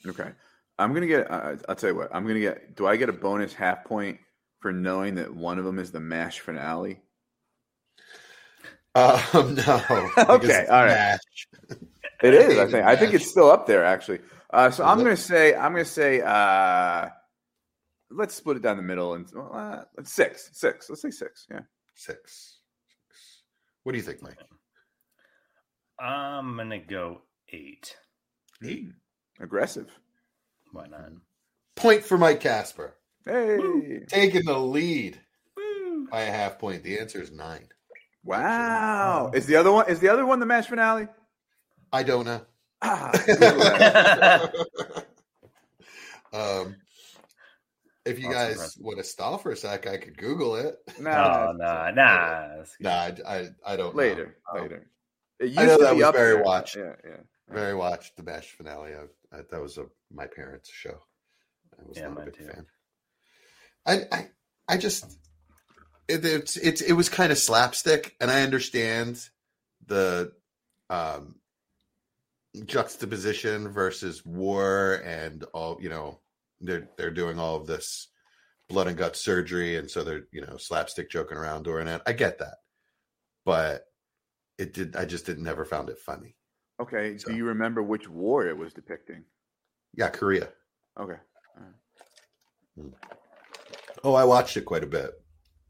Speaker 2: Okay. I'm gonna get. Uh, I'll tell you what. I'm gonna get. Do I get a bonus half point for knowing that one of them is the Mash finale?
Speaker 1: Um, no.
Speaker 2: Okay, all right.
Speaker 1: MASH.
Speaker 2: It is. I think. I think it's still up there actually. Uh, so I'm gonna say. I'm gonna say. Uh, let's split it down the middle and uh, six. Six. Let's say six. Yeah.
Speaker 1: Six. Six. What do you think, Mike?
Speaker 3: I'm gonna go eight.
Speaker 1: Eight.
Speaker 2: Aggressive.
Speaker 3: Why not?
Speaker 1: Point for Mike Casper.
Speaker 2: Hey.
Speaker 1: Taking the lead by a half point. The answer is nine.
Speaker 2: Wow. Is the other one? Is the other one the MASH finale?
Speaker 1: I don't know.
Speaker 2: Ah,
Speaker 1: um, if you
Speaker 3: Awesome,
Speaker 1: guys
Speaker 3: Brett.
Speaker 1: want to stall for a sec, I could Google it.
Speaker 2: No,
Speaker 3: No,
Speaker 2: no,
Speaker 3: nah, nah. That's.
Speaker 1: Nah, I, I, I don't know.
Speaker 2: Later,
Speaker 1: Um,
Speaker 2: later. It used
Speaker 1: I know
Speaker 2: to
Speaker 1: that was very
Speaker 2: there.
Speaker 1: watched.
Speaker 2: Yeah, yeah.
Speaker 1: Very watched the Mash finale. I, I, that was a, my parents' show. I was
Speaker 3: Yeah,
Speaker 1: not a big
Speaker 3: too.
Speaker 1: fan. I, I, I just it, it's it's it was kind of slapstick, and I understand the um juxtaposition versus war and all you know they're they're doing all of this blood and gut surgery and so they're you know slapstick joking around during it i get that but it did i just didn't. never found it funny
Speaker 2: Okay.
Speaker 1: So-
Speaker 2: Do you remember which war it was depicting?
Speaker 1: yeah korea
Speaker 2: Okay.
Speaker 1: oh i watched it quite a bit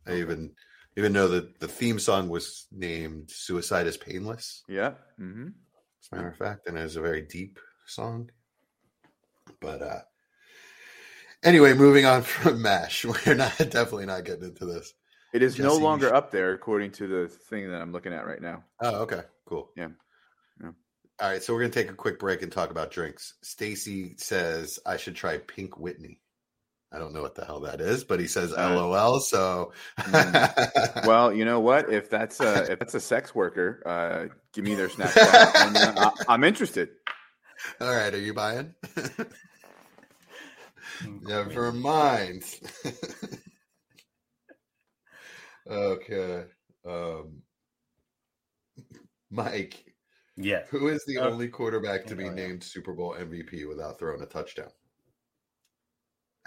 Speaker 1: i even even know that the theme song was named suicide is painless
Speaker 2: Yeah. Mm-hmm.
Speaker 1: as a matter of fact, and it was a very deep song. But uh anyway, moving on from MASH, we're not definitely not getting into this.
Speaker 2: It is no
Speaker 1: Jesse, you
Speaker 2: longer up there according to the thing that I'm looking at right now.
Speaker 1: Oh, okay, cool.
Speaker 2: Yeah. Yeah.
Speaker 1: All right, so we're gonna take a quick break and talk about drinks. Stacy says I should try Pink Whitney. I don't know what the hell that is, but he says
Speaker 2: Uh,
Speaker 1: LOL. So,
Speaker 2: Well, you know what? If that's a if that's a sex worker, uh, give me their Snapchat. and, uh, I- I'm interested.
Speaker 1: all right, are you buying? Never mind. Okay. Um, Mike,
Speaker 3: Yeah.
Speaker 1: who is the
Speaker 3: Uh,
Speaker 1: only quarterback to be
Speaker 3: oh, yeah.
Speaker 1: named Super Bowl MVP without throwing a touchdown?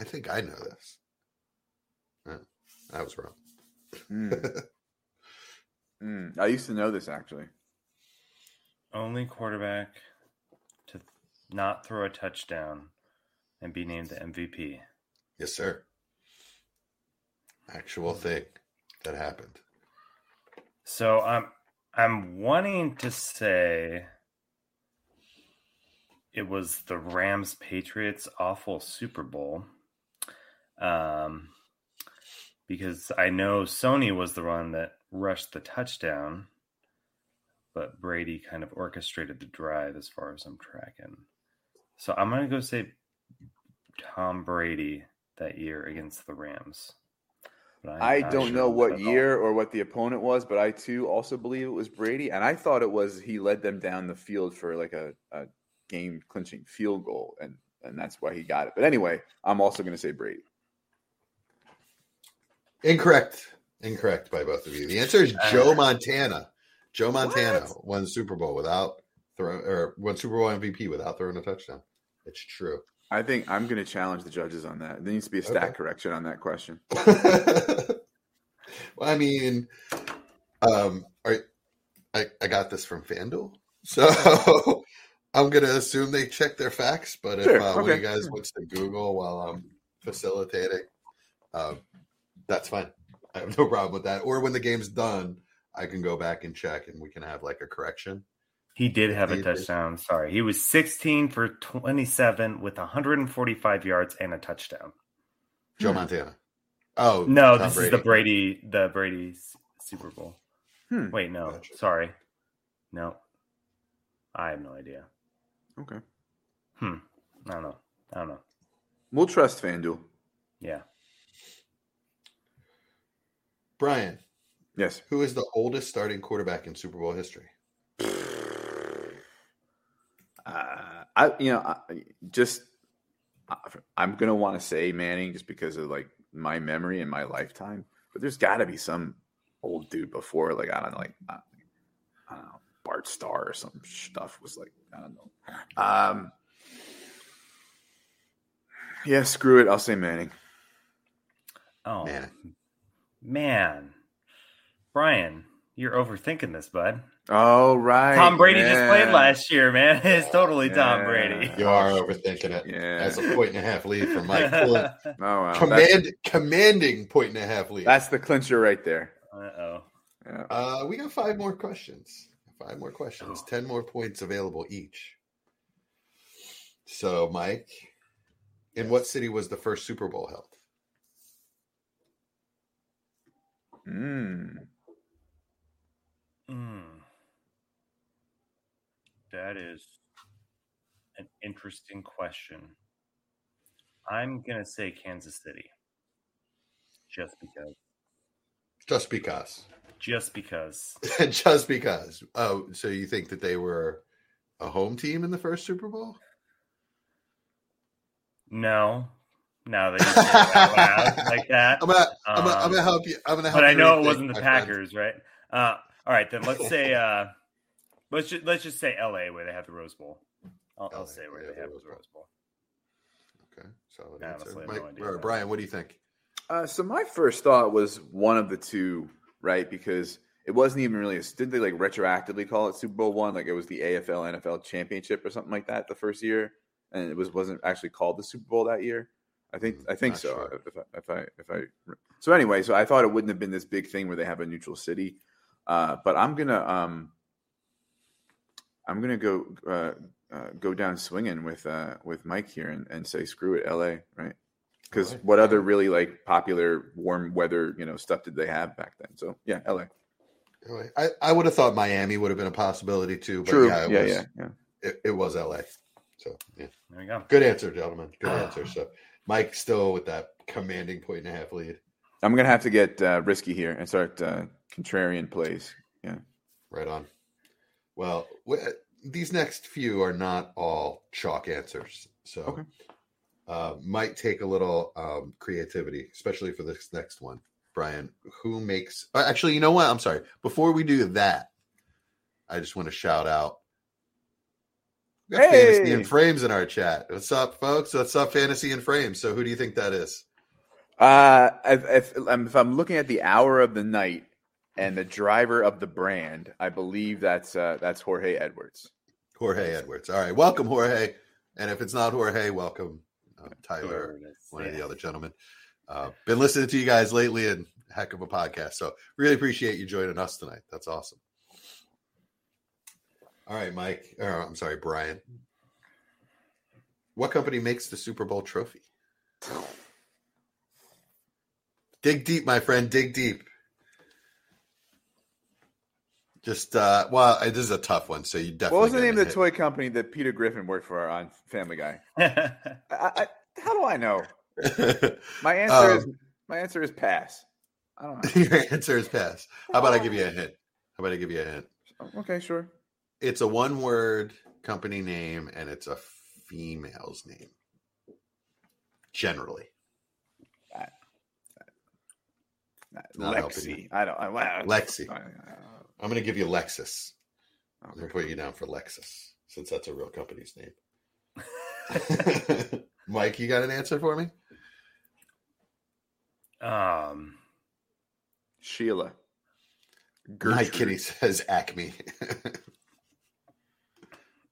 Speaker 1: I think I know this. Uh, I was wrong.
Speaker 2: Hmm. Hmm. I used to know this actually.
Speaker 3: Only quarterback to not throw a touchdown and be named the MVP.
Speaker 1: Yes, sir. Actual thing that happened.
Speaker 3: So I'm I'm wanting to say it was the Rams Patriots awful Super Bowl. Um because I know Sony was the one that rushed the touchdown, but Brady kind of orchestrated the drive as far as I'm tracking. So I'm gonna go say Tom Brady that year against the Rams. But I'm
Speaker 2: I don't know what year or what the opponent was, but I too also believe it was Brady, and I thought it was he led them down the field for like a, a game clinching field goal, and and that's why he got it. But anyway, I'm also going to say Brady.
Speaker 1: Incorrect. Incorrect by both of you. The answer is uh, Joe Montana. Joe Montana won the Super Bowl without throw or won Super Bowl MVP without throwing a touchdown. It's true.
Speaker 2: I think I'm going to challenge the judges on that. There needs to be a stat
Speaker 1: Okay.
Speaker 2: correction on that question.
Speaker 1: well, I mean, um, are, I I got this from FanDuel, so I'm gonna assume they check their facts. But if
Speaker 2: Sure,
Speaker 1: uh, one of you guys
Speaker 2: sure.
Speaker 1: wants to Google while I'm facilitating, um, that's fine. I have no problem with that. Or when the game's done, I can go back and check, and we can have like a correction.
Speaker 3: He did have a touchdown. Sorry. He was 16 for 27 with 145 yards and a touchdown.
Speaker 1: Joe
Speaker 2: Hmm.
Speaker 1: Montana. Oh
Speaker 3: No,
Speaker 1: Tom
Speaker 3: this is the
Speaker 1: Brady.
Speaker 3: Brady the Brady Super Bowl.
Speaker 2: Hmm.
Speaker 3: Wait, no.
Speaker 1: Gotcha.
Speaker 3: Sorry. No. I have no idea.
Speaker 2: Okay,
Speaker 3: Hmm. I don't know. I don't know.
Speaker 2: we'll trust FanDuel.
Speaker 3: Yeah.
Speaker 1: Brian.
Speaker 2: Yes.
Speaker 1: Who is the oldest starting quarterback in Super Bowl history?
Speaker 2: Uh, I you know I, just I- I'm gonna want to say Manning just because of like my memory and my lifetime, but there's got to be some old dude before like I don't know like I, I don't know Bart Starr or some stuff was like I don't know. Um, yeah, screw it. I'll say Manning.
Speaker 3: Oh
Speaker 1: Man.
Speaker 3: man. Brian, you're overthinking this, bud.
Speaker 2: Oh right,
Speaker 3: Tom Brady just played last year, man. It's totally Tom Brady.
Speaker 1: You are overthinking it.
Speaker 2: Yeah.
Speaker 1: That's a point and a half lead for Mike.
Speaker 2: Oh wow, that's,
Speaker 1: commanding point and a half lead.
Speaker 2: that's the clincher right there.
Speaker 3: Uh-oh.
Speaker 2: Yeah.
Speaker 1: Uh, we got five more questions. Five more questions.
Speaker 3: Oh.
Speaker 1: Ten more points available each. So, Mike, in what city was the first Super Bowl held?
Speaker 2: Mm.
Speaker 3: Mm. That is an interesting question. I'm going to say Kansas City. Just because.
Speaker 1: Just because.
Speaker 3: Just because.
Speaker 1: Just because. Oh, so you think that they were a home team in the first Super Bowl?
Speaker 3: No. Now that you say out loud like that.
Speaker 1: I'm gonna, I'm gonna, I'm
Speaker 3: Um,
Speaker 1: gonna help you. I'm gonna help
Speaker 3: but I know it wasn't the. Packers, right? Uh, all right, then let's say uh, let's just let's just say L.A. where they have the Rose Bowl. I'll, I'll say where
Speaker 1: yeah,
Speaker 3: they
Speaker 1: the
Speaker 3: have the
Speaker 1: Rose Bowl.
Speaker 3: Rose Bowl.
Speaker 1: Okay, solid
Speaker 3: Yeah,
Speaker 1: answer.
Speaker 3: honestly, no idea
Speaker 1: or Brian, what do you think?
Speaker 2: Uh, so my first thought was one of the two, right? Because it wasn't even really. A, did they like retroactively call it Super Bowl one? Like it was the AFL NFL championship or something like that the first year, and it was wasn't actually called the Super Bowl that year. I think I think
Speaker 1: Not
Speaker 2: so.
Speaker 1: sure.
Speaker 2: If, I, if I if I so anyway, so I thought it wouldn't have been this big thing where they have a neutral city, uh, but I'm gonna um I'm gonna go uh, uh, go down swinging with uh, with Mike here and, and say screw it, L.A. Right? Because
Speaker 1: LA.
Speaker 2: what other really like popular warm weather you know stuff did they have back then? So yeah, L.A.
Speaker 1: I, I would have thought Miami would have been a possibility too, but
Speaker 2: True.
Speaker 1: yeah, it
Speaker 2: yeah,
Speaker 1: was
Speaker 2: yeah, yeah.
Speaker 1: It, it was LA. So yeah,
Speaker 3: There you go.
Speaker 1: good answer, gentlemen. Good answer. So Mike still with that commanding point and a half lead.
Speaker 2: I'm gonna have to get uh, risky here and start uh, contrarian plays. Yeah.
Speaker 1: Right on. Well, w- these next few are not all chalk answers. So
Speaker 2: Okay.
Speaker 1: uh, might take a little um, creativity, especially for this next one. Brian, who makes? uh, Actually, you know what? I'm sorry. Before we do that, I just want to shout out. We got Fantasy and Frames in our chat. What's up, folks? What's up, Fantasy and Frames? So, who do you think that is?
Speaker 2: Uh, if, if, um, if I'm looking at the hour of the night and the driver of the brand, I believe that's uh, that's Jorge Edwards.
Speaker 1: Jorge Edwards. All right, welcome, Jorge. And if it's not Jorge, welcome, um, Tyler,
Speaker 3: Whoever it is.
Speaker 1: one of the other gentlemen. Uh, been listening to you guys lately, and heck of a podcast. So, really appreciate you joining us tonight. That's awesome. All right, Mike. Or, I'm sorry, Brian. What company makes the Super Bowl trophy? Dig deep, my friend. Dig deep. Just uh well, this is a tough one, so you definitely.
Speaker 2: What was the name of the
Speaker 1: gonna
Speaker 2: toy company that Peter Griffin worked for on Family Guy? I, I, how do I know? My answer
Speaker 1: Um,
Speaker 2: is my answer is pass. I don't know.
Speaker 1: Your answer is pass. How about I give you a hint? How about I give you a hint?
Speaker 2: Okay, sure.
Speaker 1: It's a one-word company name, and it's a female's name. Generally, Not
Speaker 2: Lexi. I don't. I, I,
Speaker 1: Lexi.
Speaker 2: I,
Speaker 1: I'm going to give you Lexus. I'm going to put you down for Lexus, since that's a real company's name. Mike, you got an answer for me?
Speaker 3: um,
Speaker 2: Sheila.
Speaker 1: Mike
Speaker 2: Gertrude.
Speaker 1: Kitty says Acme.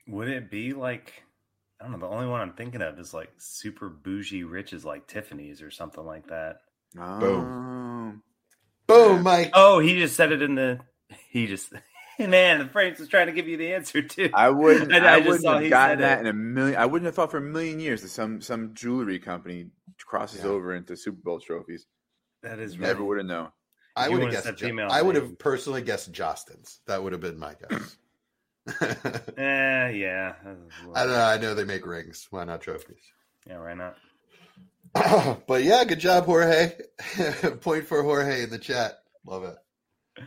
Speaker 3: would it be like I don't know? The only one I'm thinking of is like super bougie rich is like Tiffany's or something like that.
Speaker 2: Oh.
Speaker 1: Boom, Mike.
Speaker 3: Oh, he just said it in the. He just man, the frames was trying to give you the answer too.
Speaker 2: I wouldn't.
Speaker 3: I-
Speaker 2: I,
Speaker 3: I just
Speaker 2: wouldn't
Speaker 3: saw
Speaker 2: have
Speaker 3: he
Speaker 2: gotten
Speaker 3: said
Speaker 2: that
Speaker 3: it.
Speaker 2: in a million. I wouldn't have thought for a million years that some some jewelry company crosses
Speaker 1: Yeah.
Speaker 2: over into Super Bowl trophies.
Speaker 3: that is
Speaker 2: Never
Speaker 3: really-
Speaker 2: would have known.
Speaker 1: I would have guessed.
Speaker 3: said
Speaker 1: Jo- I would have personally guessed Jostens. That would have been my guess.
Speaker 3: Eh, yeah. that was a little-
Speaker 1: I don't know. I know they make rings. Why not trophies?
Speaker 3: Yeah, why not?
Speaker 1: but yeah, good job, Jorge. Point for Jorge in the chat. Love it.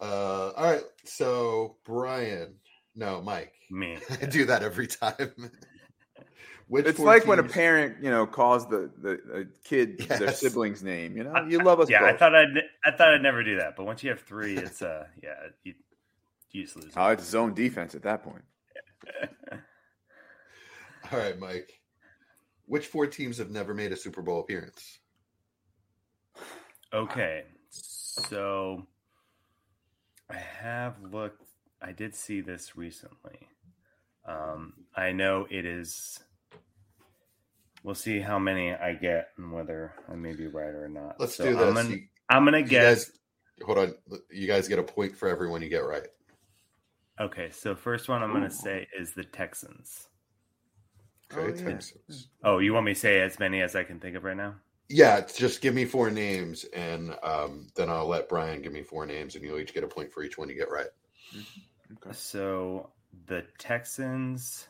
Speaker 1: Uh, all right. So Brian, no, Mike.
Speaker 3: Me.
Speaker 1: I do that every time. Which
Speaker 2: It's
Speaker 1: four
Speaker 2: like when a parent, you know, calls the the, the kid their sibling's name. You know, you love us
Speaker 3: Yeah, I thought I'd I thought I'd never do that, but once you have three, it's uh yeah, you, you just lose.
Speaker 2: Oh, it's zone defense at that point.
Speaker 1: All right, Mike. Which four teams have never made a Super Bowl appearance?
Speaker 3: Okay, so I have looked. I did see this recently. Um, I know it is. We'll see how many I get and whether I may be right or not.
Speaker 1: Let's
Speaker 3: So
Speaker 1: do this.
Speaker 3: I'm gonna,
Speaker 1: You-
Speaker 3: I'm gonna
Speaker 1: you
Speaker 3: guess.
Speaker 1: guys, hold on. You guys get a point for everyone you get right.
Speaker 3: Okay, so first one I'm gonna say is the Texans.
Speaker 1: Okay,
Speaker 2: Oh, yeah.
Speaker 1: Texans.
Speaker 3: Oh, you want me to say as many as I can think of right now?
Speaker 1: Yeah, just give me four names, and um, then I'll let Brian give me four names, and you'll each get a point for each one you get right.
Speaker 2: Okay.
Speaker 3: So the Texans,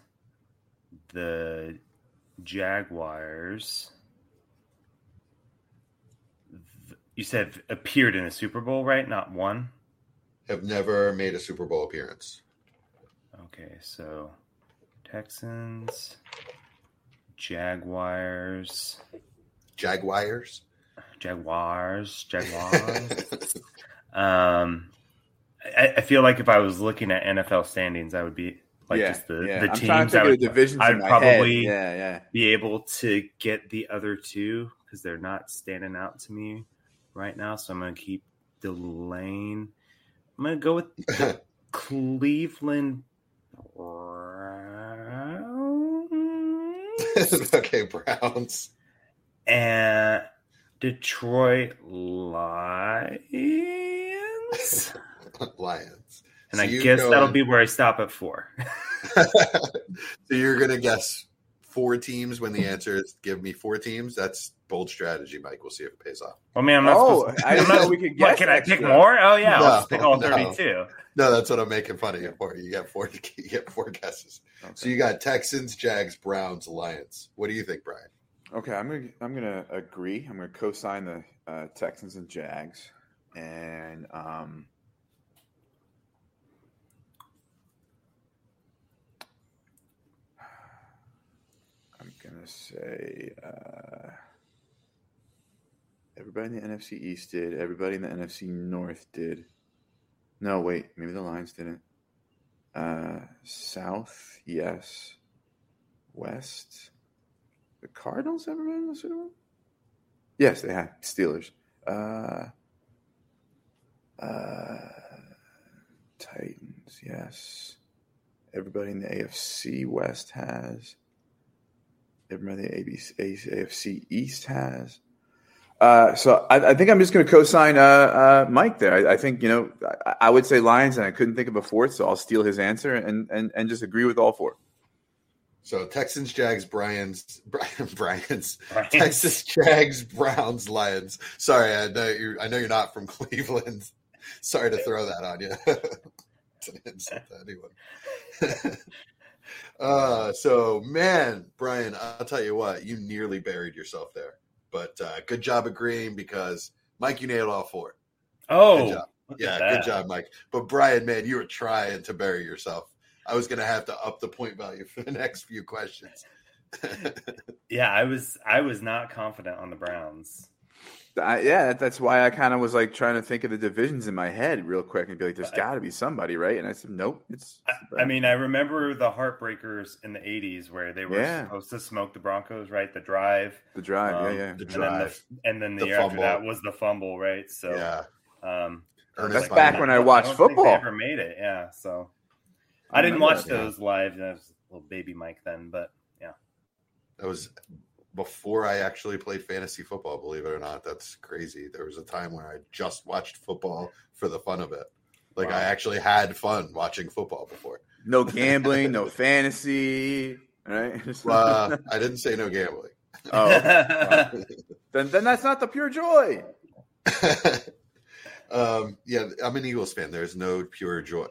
Speaker 3: the Jaguars. th- You said appeared in a Super Bowl, right? Not one.
Speaker 1: Have never made a Super Bowl appearance.
Speaker 3: Okay, so Texans, Jaguars,
Speaker 1: Jaguars.
Speaker 3: Jaguars, Jaguars. um, I, I feel like if I was looking at NFL standings, I would be like
Speaker 2: yeah,
Speaker 3: just the,
Speaker 2: yeah.
Speaker 3: the
Speaker 2: I'm
Speaker 3: teams. I would
Speaker 2: divisions
Speaker 3: I'd probably-
Speaker 2: Yeah, yeah.
Speaker 3: be able to get the other two because they're not standing out to me right now. So I'm going to keep delaying. I'm going to go with the Cleveland Browns
Speaker 1: okay, Browns.
Speaker 3: And Detroit Lions.
Speaker 1: Lions.
Speaker 3: And
Speaker 1: So
Speaker 3: I guess
Speaker 1: go
Speaker 3: that'll be where I stop at four.
Speaker 1: so you're gonna guess four teams when the answer is give me four teams. That's bold strategy, Mike. We'll see if it pays off.
Speaker 3: I mean, I'm not
Speaker 2: Oh,
Speaker 3: supposed to.
Speaker 2: I don't
Speaker 3: I'm
Speaker 2: know we could
Speaker 3: What,
Speaker 2: guess
Speaker 3: can I pick
Speaker 2: extra.
Speaker 3: more? Oh, yeah.
Speaker 1: No,
Speaker 3: I'll just pick all
Speaker 1: no.
Speaker 3: 32.
Speaker 1: No, that's what I'm making fun of you for. You got four. You get four guesses. So you got Texans, Jags, Browns, Lions. What do you think, Brian?
Speaker 2: Okay, I'm gonna I'm gonna agree. I'm gonna co-sign the uh, Texans and Jags, and um, I'm gonna say uh, everybody in the NFC East did. Everybody in the NFC North did. No, wait, maybe the Lions didn't. Uh, South, yes. West, the Cardinals ever been in the Super Bowl? Yes, they have. Steelers. Uh, uh, Titans, yes. Everybody in the AFC West has. Everybody in the ABC, AFC East has. Uh, so I, I, think I'm just going to co-sign uh, uh, Mike there. I, I, think you know I, I, would say Lions, and I couldn't think of a fourth, so I'll steal his answer and and, and just agree with all four.
Speaker 1: So Texans, Jags, Bryans, Bryans, Texas Jags, Browns, Lions. Sorry, I know you. I know you're not from Cleveland. Sorry to throw that on you. insult to anyone. uh, so man, Brian, I'll tell you what, you nearly buried yourself there. But uh, good job agreeing because Mike, you nailed all four.
Speaker 3: Oh,
Speaker 1: good yeah, good job, Mike. But Brian, man, you were trying to bury yourself. I was going to have to up the point value for the next few questions.
Speaker 3: yeah, I was I was not confident on the Browns.
Speaker 2: I, yeah, that's why I kind of was like trying to think of the divisions in my head real quick and be like, "There's got to be somebody, right?" And I said, "Nope." It's.
Speaker 3: I, I, mean, I remember the heartbreakers in the '80s where they were yeah. supposed to smoke the Broncos, right? The drive,
Speaker 2: the drive, um, yeah, yeah,
Speaker 1: the drive,
Speaker 3: and then the, and then the, the year fumble. after that was the fumble, right? So,
Speaker 1: yeah,
Speaker 3: um,
Speaker 2: that's back when I watched I football.
Speaker 3: Ever made it? Yeah, so I, I didn't watch that, those yeah. live. I was a little baby Mike then, but yeah,
Speaker 1: that was before I actually played fantasy football, believe it or not. That's crazy. There was a time when I just watched football for the fun of it. Like wow. I actually had fun watching football before.
Speaker 2: No gambling, no fantasy, right?
Speaker 1: uh, I didn't say no gambling.
Speaker 2: Oh, then then that's not the pure joy.
Speaker 1: um, yeah, I'm an Eagles fan. There's no pure joy.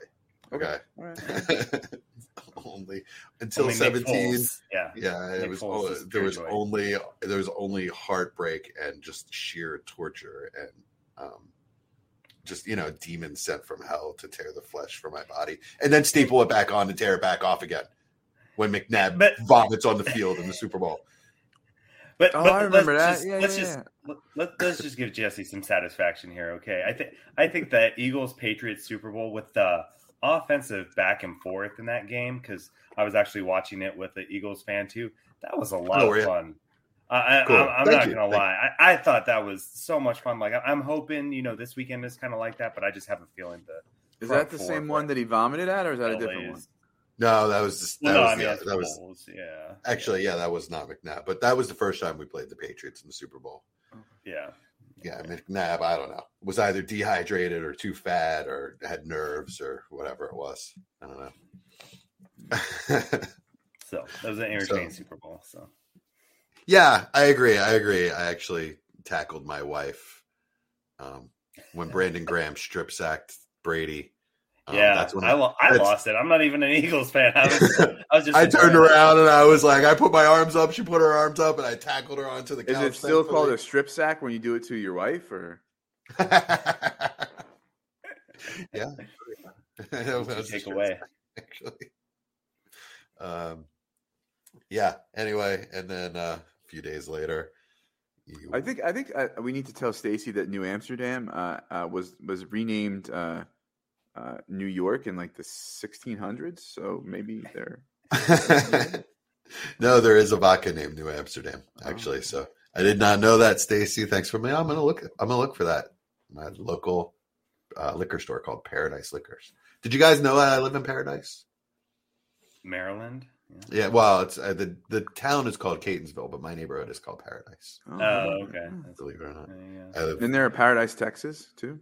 Speaker 1: Okay. okay. only until only 17
Speaker 3: yeah
Speaker 1: yeah it was only, there was joy. only there was only heartbreak and just sheer torture and um just you know demons sent from hell to tear the flesh from my body and then staple it back on and tear it back off again when mcnabb but, vomits on the field in the super bowl
Speaker 3: but,
Speaker 2: oh,
Speaker 3: but
Speaker 2: I remember that.
Speaker 3: Just,
Speaker 2: yeah,
Speaker 3: let's
Speaker 2: yeah,
Speaker 3: just
Speaker 2: yeah.
Speaker 3: let, us just give Jesse some satisfaction here, okay? I think I think that Eagles Patriots Super Bowl with the offensive back and forth in that game because I was actually watching it with the Eagles fan too. That was a lot oh, of yeah. fun. I, cool. I, am not you. gonna Thank lie. I, I, thought that was so much fun. Like I'm hoping, you know, this weekend is kind of like that, but I just have a feeling that.
Speaker 2: Is that the same one that he vomited at, or is that a different one?
Speaker 1: No, that was just, that
Speaker 3: well,
Speaker 1: was
Speaker 3: no,
Speaker 1: the, that was
Speaker 3: yeah.
Speaker 1: Actually, yeah, that was not McNabb, but that was the first time we played the Patriots in the Super Bowl.
Speaker 3: Yeah,
Speaker 1: yeah, McNabb, I don't know, was either dehydrated or too fat or had nerves or whatever it was. I don't know.
Speaker 3: so that was an entertaining so, Super Bowl. So
Speaker 1: yeah, I agree. I agree. I actually tackled my wife um, when Brandon Graham strip sacked Brady
Speaker 3: um, yeah, that's when I, I, I lost it. I'm not even an Eagles fan. I was, I was just.
Speaker 1: I turned around and I was like, I put my arms up. She put her arms up, and I tackled her onto the
Speaker 2: couch. Is it still called a strip sack when you do it to your wife, or?
Speaker 1: yeah.
Speaker 3: take away.
Speaker 1: actually. Um. Yeah. Anyway, and then uh, a few days later.
Speaker 2: You... I think I think uh, we need to tell Stacy that New Amsterdam uh, uh was was renamed uh, New York in like the 1600s. So maybe they're.
Speaker 1: no, there is a vodka named New Amsterdam actually. Oh. So I did not know that, Stacy. Thanks for me. I'm gonna look. I'm gonna look for that. My local uh, liquor store called Paradise Liquors. Did you guys know I live in Paradise?
Speaker 3: Maryland.
Speaker 1: Yeah. yeah well, it's uh, the the town is called Catonsville, but my neighborhood is called Paradise.
Speaker 3: Oh, oh okay.
Speaker 1: Believe it or not.
Speaker 2: Yeah, yeah. Isn't there a Paradise, Texas, too?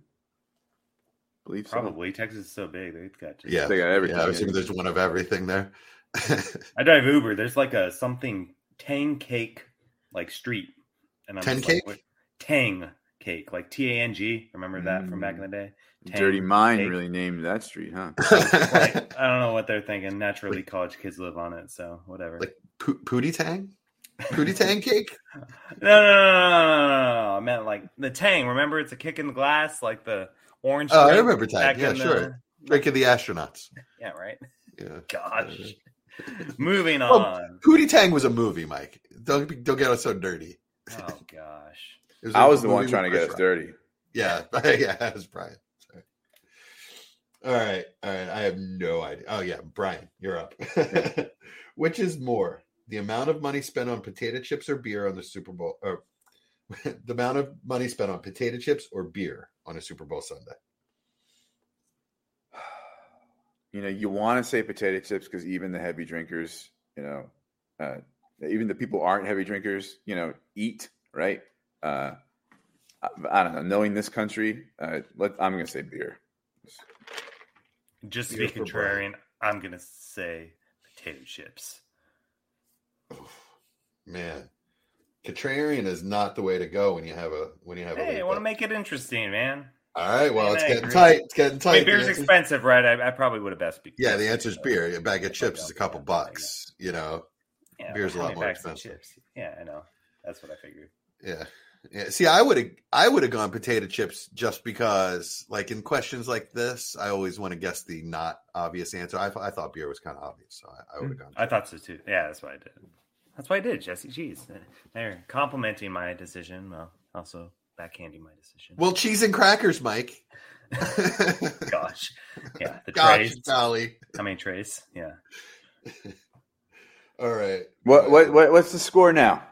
Speaker 3: Believe Probably. So. Texas is so big. They've got
Speaker 1: just, yeah,
Speaker 2: they got everything.
Speaker 1: Yeah, I was there's one of everything there.
Speaker 3: I drive Uber. There's like a something Tang cake like street.
Speaker 1: And I'm Ten cake?
Speaker 3: Like, tang cake, like T A N G. Remember that mm. from back in the day?
Speaker 2: Tang Dirty Mind cake. really named that street, huh?
Speaker 3: like, I don't know what they're thinking. Naturally, like, college kids live on it, so whatever.
Speaker 1: Like po- Pootie Tang? Pootie Tang cake?
Speaker 3: no, no, no, no, no, no, I meant like the Tang. Remember, it's a kick in the glass, like the orange.
Speaker 1: Oh, I remember Tang. Yeah, sure. The... Drink of the astronauts.
Speaker 3: Yeah, right.
Speaker 1: Yeah.
Speaker 3: Gosh. Uh-huh. Moving
Speaker 1: Well,
Speaker 3: on.
Speaker 1: Pootie Tang was a movie, Mike. Don't be, don't get us so dirty.
Speaker 3: Oh gosh.
Speaker 1: It
Speaker 2: I
Speaker 1: a
Speaker 2: was the one trying to get us dirty.
Speaker 1: Yeah, yeah, that was Brian. Sorry. All right, all right. I have no idea. Oh yeah, Brian, you're up. Which is more, the amount of money spent on potato chips or beer on the Super Bowl, or the amount of money spent on potato chips or beer on a Super Bowl Sunday?
Speaker 2: You know, you want to say potato chips because even the heavy drinkers, you know, uh, even the people aren't heavy drinkers, you know, eat right. Uh, I, I don't know. Knowing this country, uh, let, I'm going to say beer.
Speaker 3: Just to be contrarian, I'm gonna say potato chips.
Speaker 1: Man, contrarian is not the way to go when you have a when you have a.
Speaker 3: Hey, I want to make it interesting, man.
Speaker 1: All right, well,
Speaker 3: Man,
Speaker 1: it's
Speaker 3: I
Speaker 1: getting
Speaker 3: agree.
Speaker 1: tight. It's getting
Speaker 3: I
Speaker 1: tight.
Speaker 3: mean, beer's
Speaker 1: answer's-
Speaker 3: expensive, right? I, I probably would have best. Be-
Speaker 1: Yeah, the answer is beer. A bag of chips is a couple bucks. You know,
Speaker 3: Yeah,
Speaker 1: beer's a lot more expensive.
Speaker 3: chips? Yeah, I know. That's what I figured.
Speaker 1: Yeah. Yeah. See, I would have I would have gone potato chips just because, like in questions like this, I always want to guess the not obvious answer. I, I thought beer was kind of obvious, so I, I hmm. would have gone.
Speaker 3: I thought so too. Yeah, that's why I did. That's why I did, Jesse. Jeez, they're complimenting my decision, well, also backhanding my decision.
Speaker 1: Well, cheese and crackers, Mike.
Speaker 3: gosh, yeah, the
Speaker 1: Gosh,
Speaker 3: trays.
Speaker 1: golly.
Speaker 3: How many trays? Yeah,
Speaker 1: All right.
Speaker 2: What, what, what what's the score now?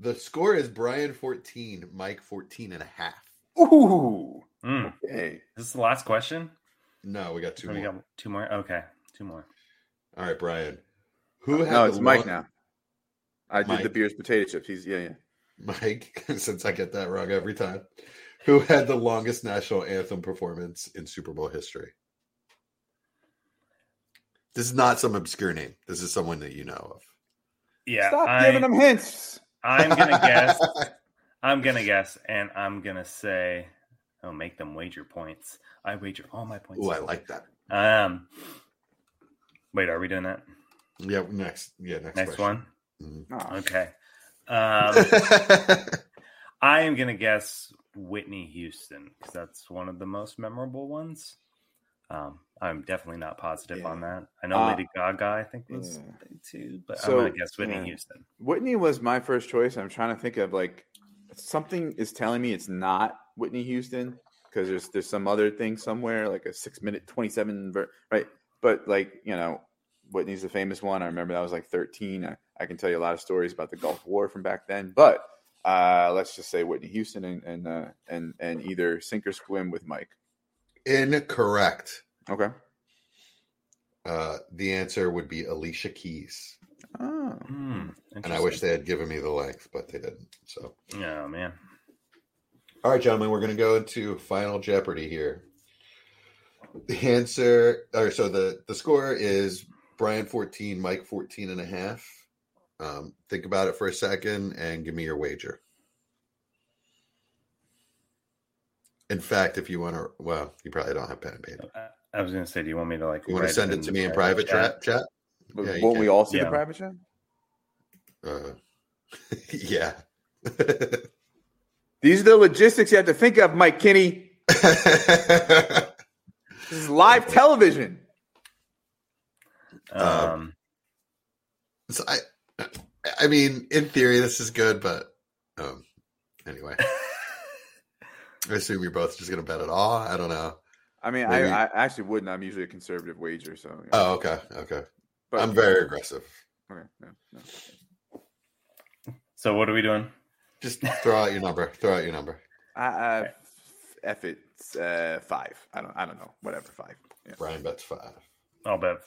Speaker 1: The score is Brian 14, Mike 14 and a half.
Speaker 2: Ooh,
Speaker 3: mm.
Speaker 2: hey,
Speaker 3: Is this the last question?
Speaker 1: No, we got two
Speaker 3: Or we
Speaker 1: more.
Speaker 3: got two more. Okay, two more.
Speaker 1: All right, Brian. Who had
Speaker 2: no,
Speaker 1: the
Speaker 2: it's Mike now. I did the beer's potato chips. He's yeah, yeah.
Speaker 1: Mike, since I get that wrong every time. Who had the longest national anthem performance in Super Bowl history? This is not some obscure name. This is someone that you know of.
Speaker 3: Yeah,
Speaker 2: Stop
Speaker 3: I,
Speaker 2: giving them hints.
Speaker 3: I'm gonna guess. I'm gonna guess, and I'm gonna say, "Oh, make them wager points." I wager all my points.
Speaker 1: Oh, I like that.
Speaker 3: Um, wait, are we doing that
Speaker 1: Yeah, next. Yeah, next.
Speaker 3: next
Speaker 1: question.
Speaker 3: one?
Speaker 2: Oh,
Speaker 3: Okay. Um, I am gonna guess Whitney Houston because that's one of the most memorable ones. Um, I'm definitely not positive
Speaker 2: Yeah.
Speaker 3: on that. I know
Speaker 2: Uh,
Speaker 3: Lady Gaga, I think was
Speaker 2: yeah.
Speaker 3: too, but
Speaker 2: So,
Speaker 3: I'm gonna guess Whitney
Speaker 2: yeah.
Speaker 3: Houston.
Speaker 2: Whitney was my first choice. I'm trying to think of like something is telling me it's not Whitney Houston because there's there's some other thing somewhere like a six minute twenty seven ver- right. But like you know, Whitney's the famous one. I remember that was like 13. I, I can tell you a lot of stories about the Gulf War from back then. But uh, let's just say Whitney Houston and and uh, and and either sink or swim with Mike.
Speaker 1: Incorrect.
Speaker 2: Okay.
Speaker 1: Uh, the answer would be Alicia Keys,
Speaker 2: Oh.
Speaker 3: Hmm,
Speaker 1: and I wish they had given me the length, but they didn't. So,
Speaker 3: interesting. Oh man.
Speaker 1: all right, gentlemen, we're going to go into Final Jeopardy here. The answer, or so the the score is Brian 14, Mike 14 and a half. Um, think about it for a second and give me your wager. In fact, if you want to, well, you probably don't have pen and paper.
Speaker 3: I- I was gonna say, do you want me to like?
Speaker 1: You want to send it
Speaker 3: in
Speaker 1: to me in private chat? Chat?
Speaker 2: But
Speaker 1: Yeah,
Speaker 2: Won't
Speaker 1: can.
Speaker 2: we all see
Speaker 3: Yeah.
Speaker 2: the private chat?
Speaker 1: Uh, yeah.
Speaker 2: These are the logistics you have to think of, Mike Kinney. This is live television.
Speaker 3: Um,
Speaker 1: So I, I mean, in theory, this is good, but um, anyway, I assume you're both just gonna bet it all. I don't know.
Speaker 2: I mean, I, I actually wouldn't. I'm usually a conservative wager, so. yeah.
Speaker 1: Oh, okay, okay.
Speaker 2: but
Speaker 1: I'm very aggressive.
Speaker 2: Okay, no, no.
Speaker 3: so what are we doing?
Speaker 1: Just throw out your number. Throw out your number.
Speaker 2: I, I, F it, uh, five. I don't. I don't know. Whatever, five. Yeah.
Speaker 1: Brian bets five.
Speaker 3: I'll bet.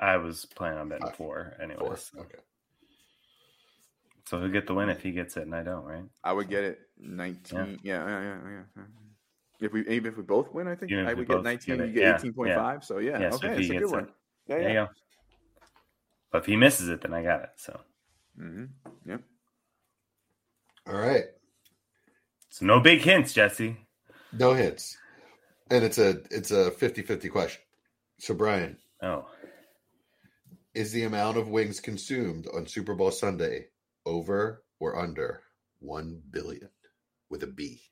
Speaker 3: I was planning on betting
Speaker 1: Five.
Speaker 3: four, anyways.
Speaker 1: Four. Okay.
Speaker 3: So he'll get the win if he gets it, and I don't, right?
Speaker 2: I would get it nineteen. Yeah, yeah, yeah, yeah. yeah. If we even if we both win, I think
Speaker 3: Even
Speaker 2: I would get
Speaker 3: both
Speaker 2: nineteen.
Speaker 3: get
Speaker 2: You get
Speaker 3: yeah,
Speaker 2: eighteen point five. So yeah,
Speaker 3: Yeah,
Speaker 2: okay,
Speaker 3: if
Speaker 2: it's a good
Speaker 3: gets
Speaker 2: one.
Speaker 3: it,
Speaker 2: Yeah,
Speaker 3: There you
Speaker 2: yeah.
Speaker 3: go. But if he misses it, then I got it. So,
Speaker 2: Mm-hmm. Yep.
Speaker 1: All right.
Speaker 3: so no big hints, Jesse.
Speaker 1: No hints. And it's a it's a 50-50 question. So Brian,
Speaker 3: Oh,
Speaker 1: is the amount of wings consumed on Super Bowl Sunday over or under 1 billion with a B?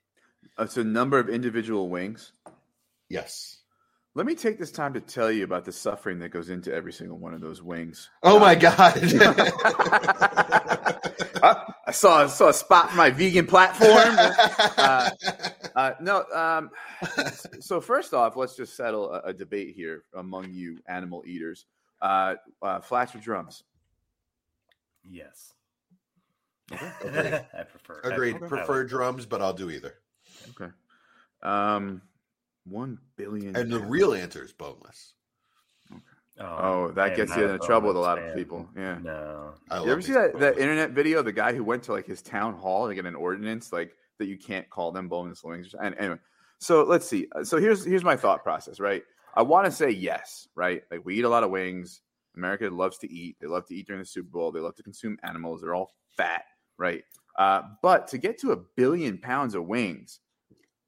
Speaker 2: Uh, so number of individual wings.
Speaker 1: Yes.
Speaker 2: Let me take this time to tell you about the suffering that goes into every single one of those wings.
Speaker 1: Oh my god!
Speaker 2: I, I saw I saw a spot for my vegan platform. Uh, uh, no, um, so first off, let's just settle a, a debate here among you animal eaters. Uh, uh, flats or drums?
Speaker 3: Yes.
Speaker 1: Agreed.
Speaker 3: I prefer.
Speaker 1: Agreed.
Speaker 3: I- I
Speaker 1: Prefer
Speaker 3: like-
Speaker 1: drums, but I'll do either.
Speaker 2: Okay. Um, one billion.
Speaker 1: And the real answer is boneless.
Speaker 2: Oh,
Speaker 3: I
Speaker 2: that gets you into trouble with a
Speaker 3: boneless
Speaker 2: lot of people. Yeah.
Speaker 3: No.
Speaker 1: I
Speaker 2: You ever see
Speaker 1: these
Speaker 2: that, that internet video? The guy who went to like his town hall to get an ordinance like that you can't call them boneless wings. And anyway, so let's see. Uh, So here's here's my thought process. Right, I want to say yes. Right, like we eat a lot of wings. America loves to eat. They love to eat during the Super Bowl. They love to consume animals. They're all fat. Right, uh, but to get to a billion pounds of wings,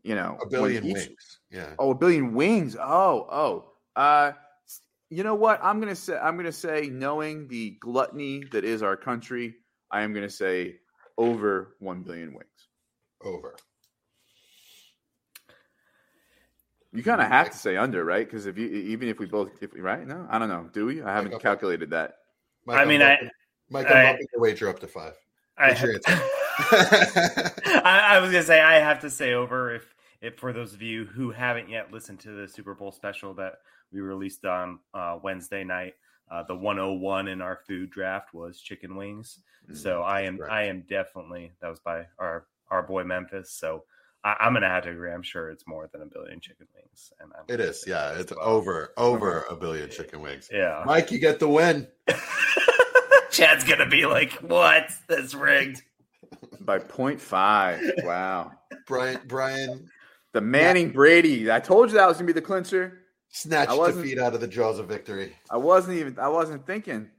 Speaker 2: you know,
Speaker 1: A billion
Speaker 2: each-
Speaker 1: wings. Yeah.
Speaker 2: Oh, a billion wings. Oh, oh. Uh, you know what? I'm gonna say. I'm gonna say, knowing the gluttony that is our country, I am gonna say over one billion wings.
Speaker 1: Over.
Speaker 2: You kind of have to say under, right? Because if you, even if we both, if we, right? No, I don't know. Do we? I haven't
Speaker 1: Like,
Speaker 2: calculated that.
Speaker 1: Mike,
Speaker 3: I
Speaker 1: I'm
Speaker 3: mean, I-
Speaker 1: bumping- Mike, I'm
Speaker 3: I-
Speaker 1: bumping the wager up to five.
Speaker 3: I? I, I was gonna say I have to say over if if for those of you who haven't yet listened to the Super Bowl special that we released on uh, Wednesday night, uh, the 101 in our food draft was chicken wings. So I am. I am definitely that was by our our boy Memphis. So I, I'm gonna have to agree. I'm sure it's more than a billion chicken wings. And I'm
Speaker 1: It is, yeah. It's
Speaker 3: well.
Speaker 1: over, over a billion chicken wings.
Speaker 3: Yeah.
Speaker 1: Mike, you get the win.
Speaker 3: Chad's gonna be like, "What? That's rigged."
Speaker 2: By 0.5. Wow.
Speaker 1: Brian, Brian
Speaker 2: The Manning Brady. I told you that was gonna be the clincher.
Speaker 1: snatched
Speaker 2: I wasn't-
Speaker 1: defeat out of the jaws of victory.
Speaker 2: I wasn't even. I wasn't thinking.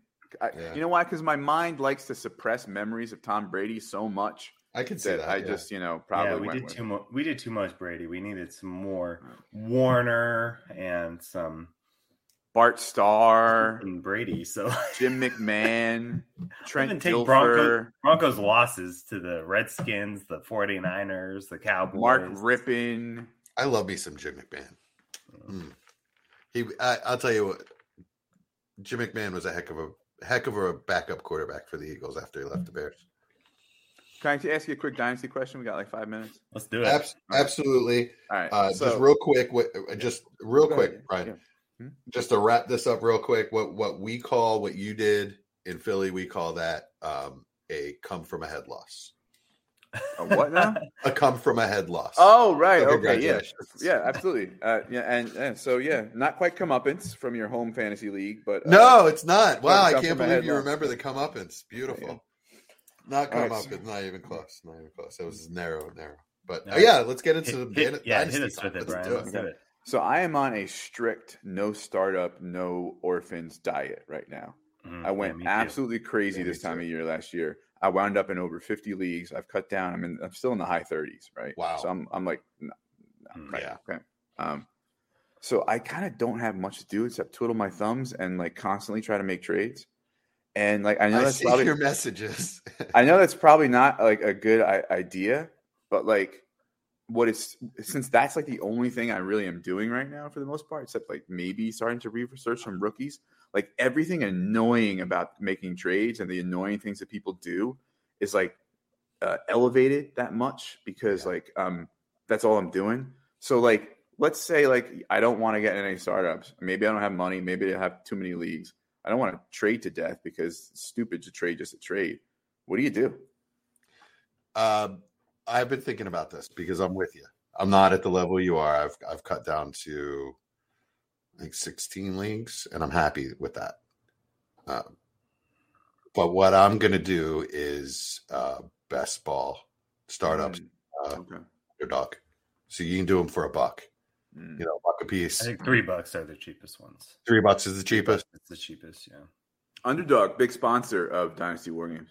Speaker 2: I,
Speaker 1: Yeah.
Speaker 2: You know why? Because my mind likes to suppress memories of Tom Brady so much
Speaker 1: I can say
Speaker 2: that
Speaker 1: that.
Speaker 2: I
Speaker 1: yeah.
Speaker 2: just, you know, probably
Speaker 3: yeah, we
Speaker 2: went
Speaker 3: did
Speaker 2: with
Speaker 3: too much. We did too much Brady. We needed some more Warner and some
Speaker 2: Bart Starr, and
Speaker 3: Brady. So
Speaker 2: Jim McMahon, Trent
Speaker 3: even take
Speaker 2: Dilfer,
Speaker 3: Broncos, Broncos losses to the Redskins, the 49ers, the Cowboys.
Speaker 2: Mark Rypien.
Speaker 1: I love me some Jim McMahon. Hmm. He, I, I'll tell you what, Jim McMahon was a heck of a heck of a backup quarterback for the Eagles after he left the Bears.
Speaker 2: Can I ask you a quick dynasty question? We got like five minutes.
Speaker 3: Let's do it.
Speaker 1: Abs- absolutely.
Speaker 2: All right.
Speaker 1: Uh,
Speaker 2: so,
Speaker 1: just real quick, what, just real quick,
Speaker 2: ahead.
Speaker 1: Brian.
Speaker 2: Yeah. Hmm?
Speaker 1: Just to wrap this up real quick, what what we call what you did in Philly, we call that um, a come from a head loss.
Speaker 2: a what now?
Speaker 1: A come from a head loss.
Speaker 2: Oh, right.
Speaker 1: So
Speaker 2: Okay. Yeah. Yeah. Absolutely. Uh, yeah. And, and so, yeah, not quite comeuppance from your home fantasy league, but uh,
Speaker 1: No, it's not. Wow, I can't believe you
Speaker 2: loss.
Speaker 1: remember the comeuppance. Beautiful.
Speaker 2: Yeah.
Speaker 1: Not
Speaker 2: All right,
Speaker 1: comeuppance, not even close. Not even close. It was narrow, narrow. But
Speaker 3: All
Speaker 1: uh, yeah, let's get into
Speaker 3: Hit-
Speaker 1: the
Speaker 3: hit- yeah, hit us with it,
Speaker 1: Let's
Speaker 3: Brian.
Speaker 1: do
Speaker 3: Let's
Speaker 1: it.
Speaker 3: do it.
Speaker 2: So I am on a strict no startup, no orphans diet right now.
Speaker 3: Mhm.
Speaker 2: I went
Speaker 3: Yeah,
Speaker 2: absolutely crazy
Speaker 1: Yeah,
Speaker 2: this time
Speaker 1: too.
Speaker 2: of year last year. I wound up in over 50 leagues. I've cut down. I'm in, I'm still in the high 30s, right?
Speaker 1: Wow.
Speaker 2: So I'm I'm like no, no,
Speaker 3: Mm,
Speaker 2: right,
Speaker 1: yeah.
Speaker 2: okay. Um so I kind of don't have much to do except twiddle my thumbs and like constantly try to make trades. And like I know
Speaker 1: I
Speaker 2: that's probably
Speaker 1: your messages.
Speaker 2: I know that's probably not like a good I- idea, but like what it's since that's like the only thing I really am doing right now for the most part, except like maybe starting to research some rookies. Like everything annoying about making trades and the annoying things that people do is like uh, elevated that much because
Speaker 1: Yeah.
Speaker 2: like um that's all I'm doing. So like let's say like I don't want to get in any startups. Maybe I don't have money. Maybe I have too many leagues. I don't want to trade to death because it's stupid to trade just to trade. What do you do?
Speaker 1: Um, I've been thinking about this because I'm with you. I'm not at the level you are. I've I've cut down to I think 16 leagues, and I'm happy with that. Um, but what I'm going to do is uh, best ball startups
Speaker 2: Mm,
Speaker 1: uh,
Speaker 2: okay.
Speaker 1: underdog, so you can do them for a buck.
Speaker 2: Mm.
Speaker 1: You know, a buck a piece.
Speaker 3: I think three bucks are the cheapest ones.
Speaker 1: Three bucks is the cheapest.
Speaker 3: It's the cheapest, yeah.
Speaker 2: Underdog, big sponsor of Dynasty War Games.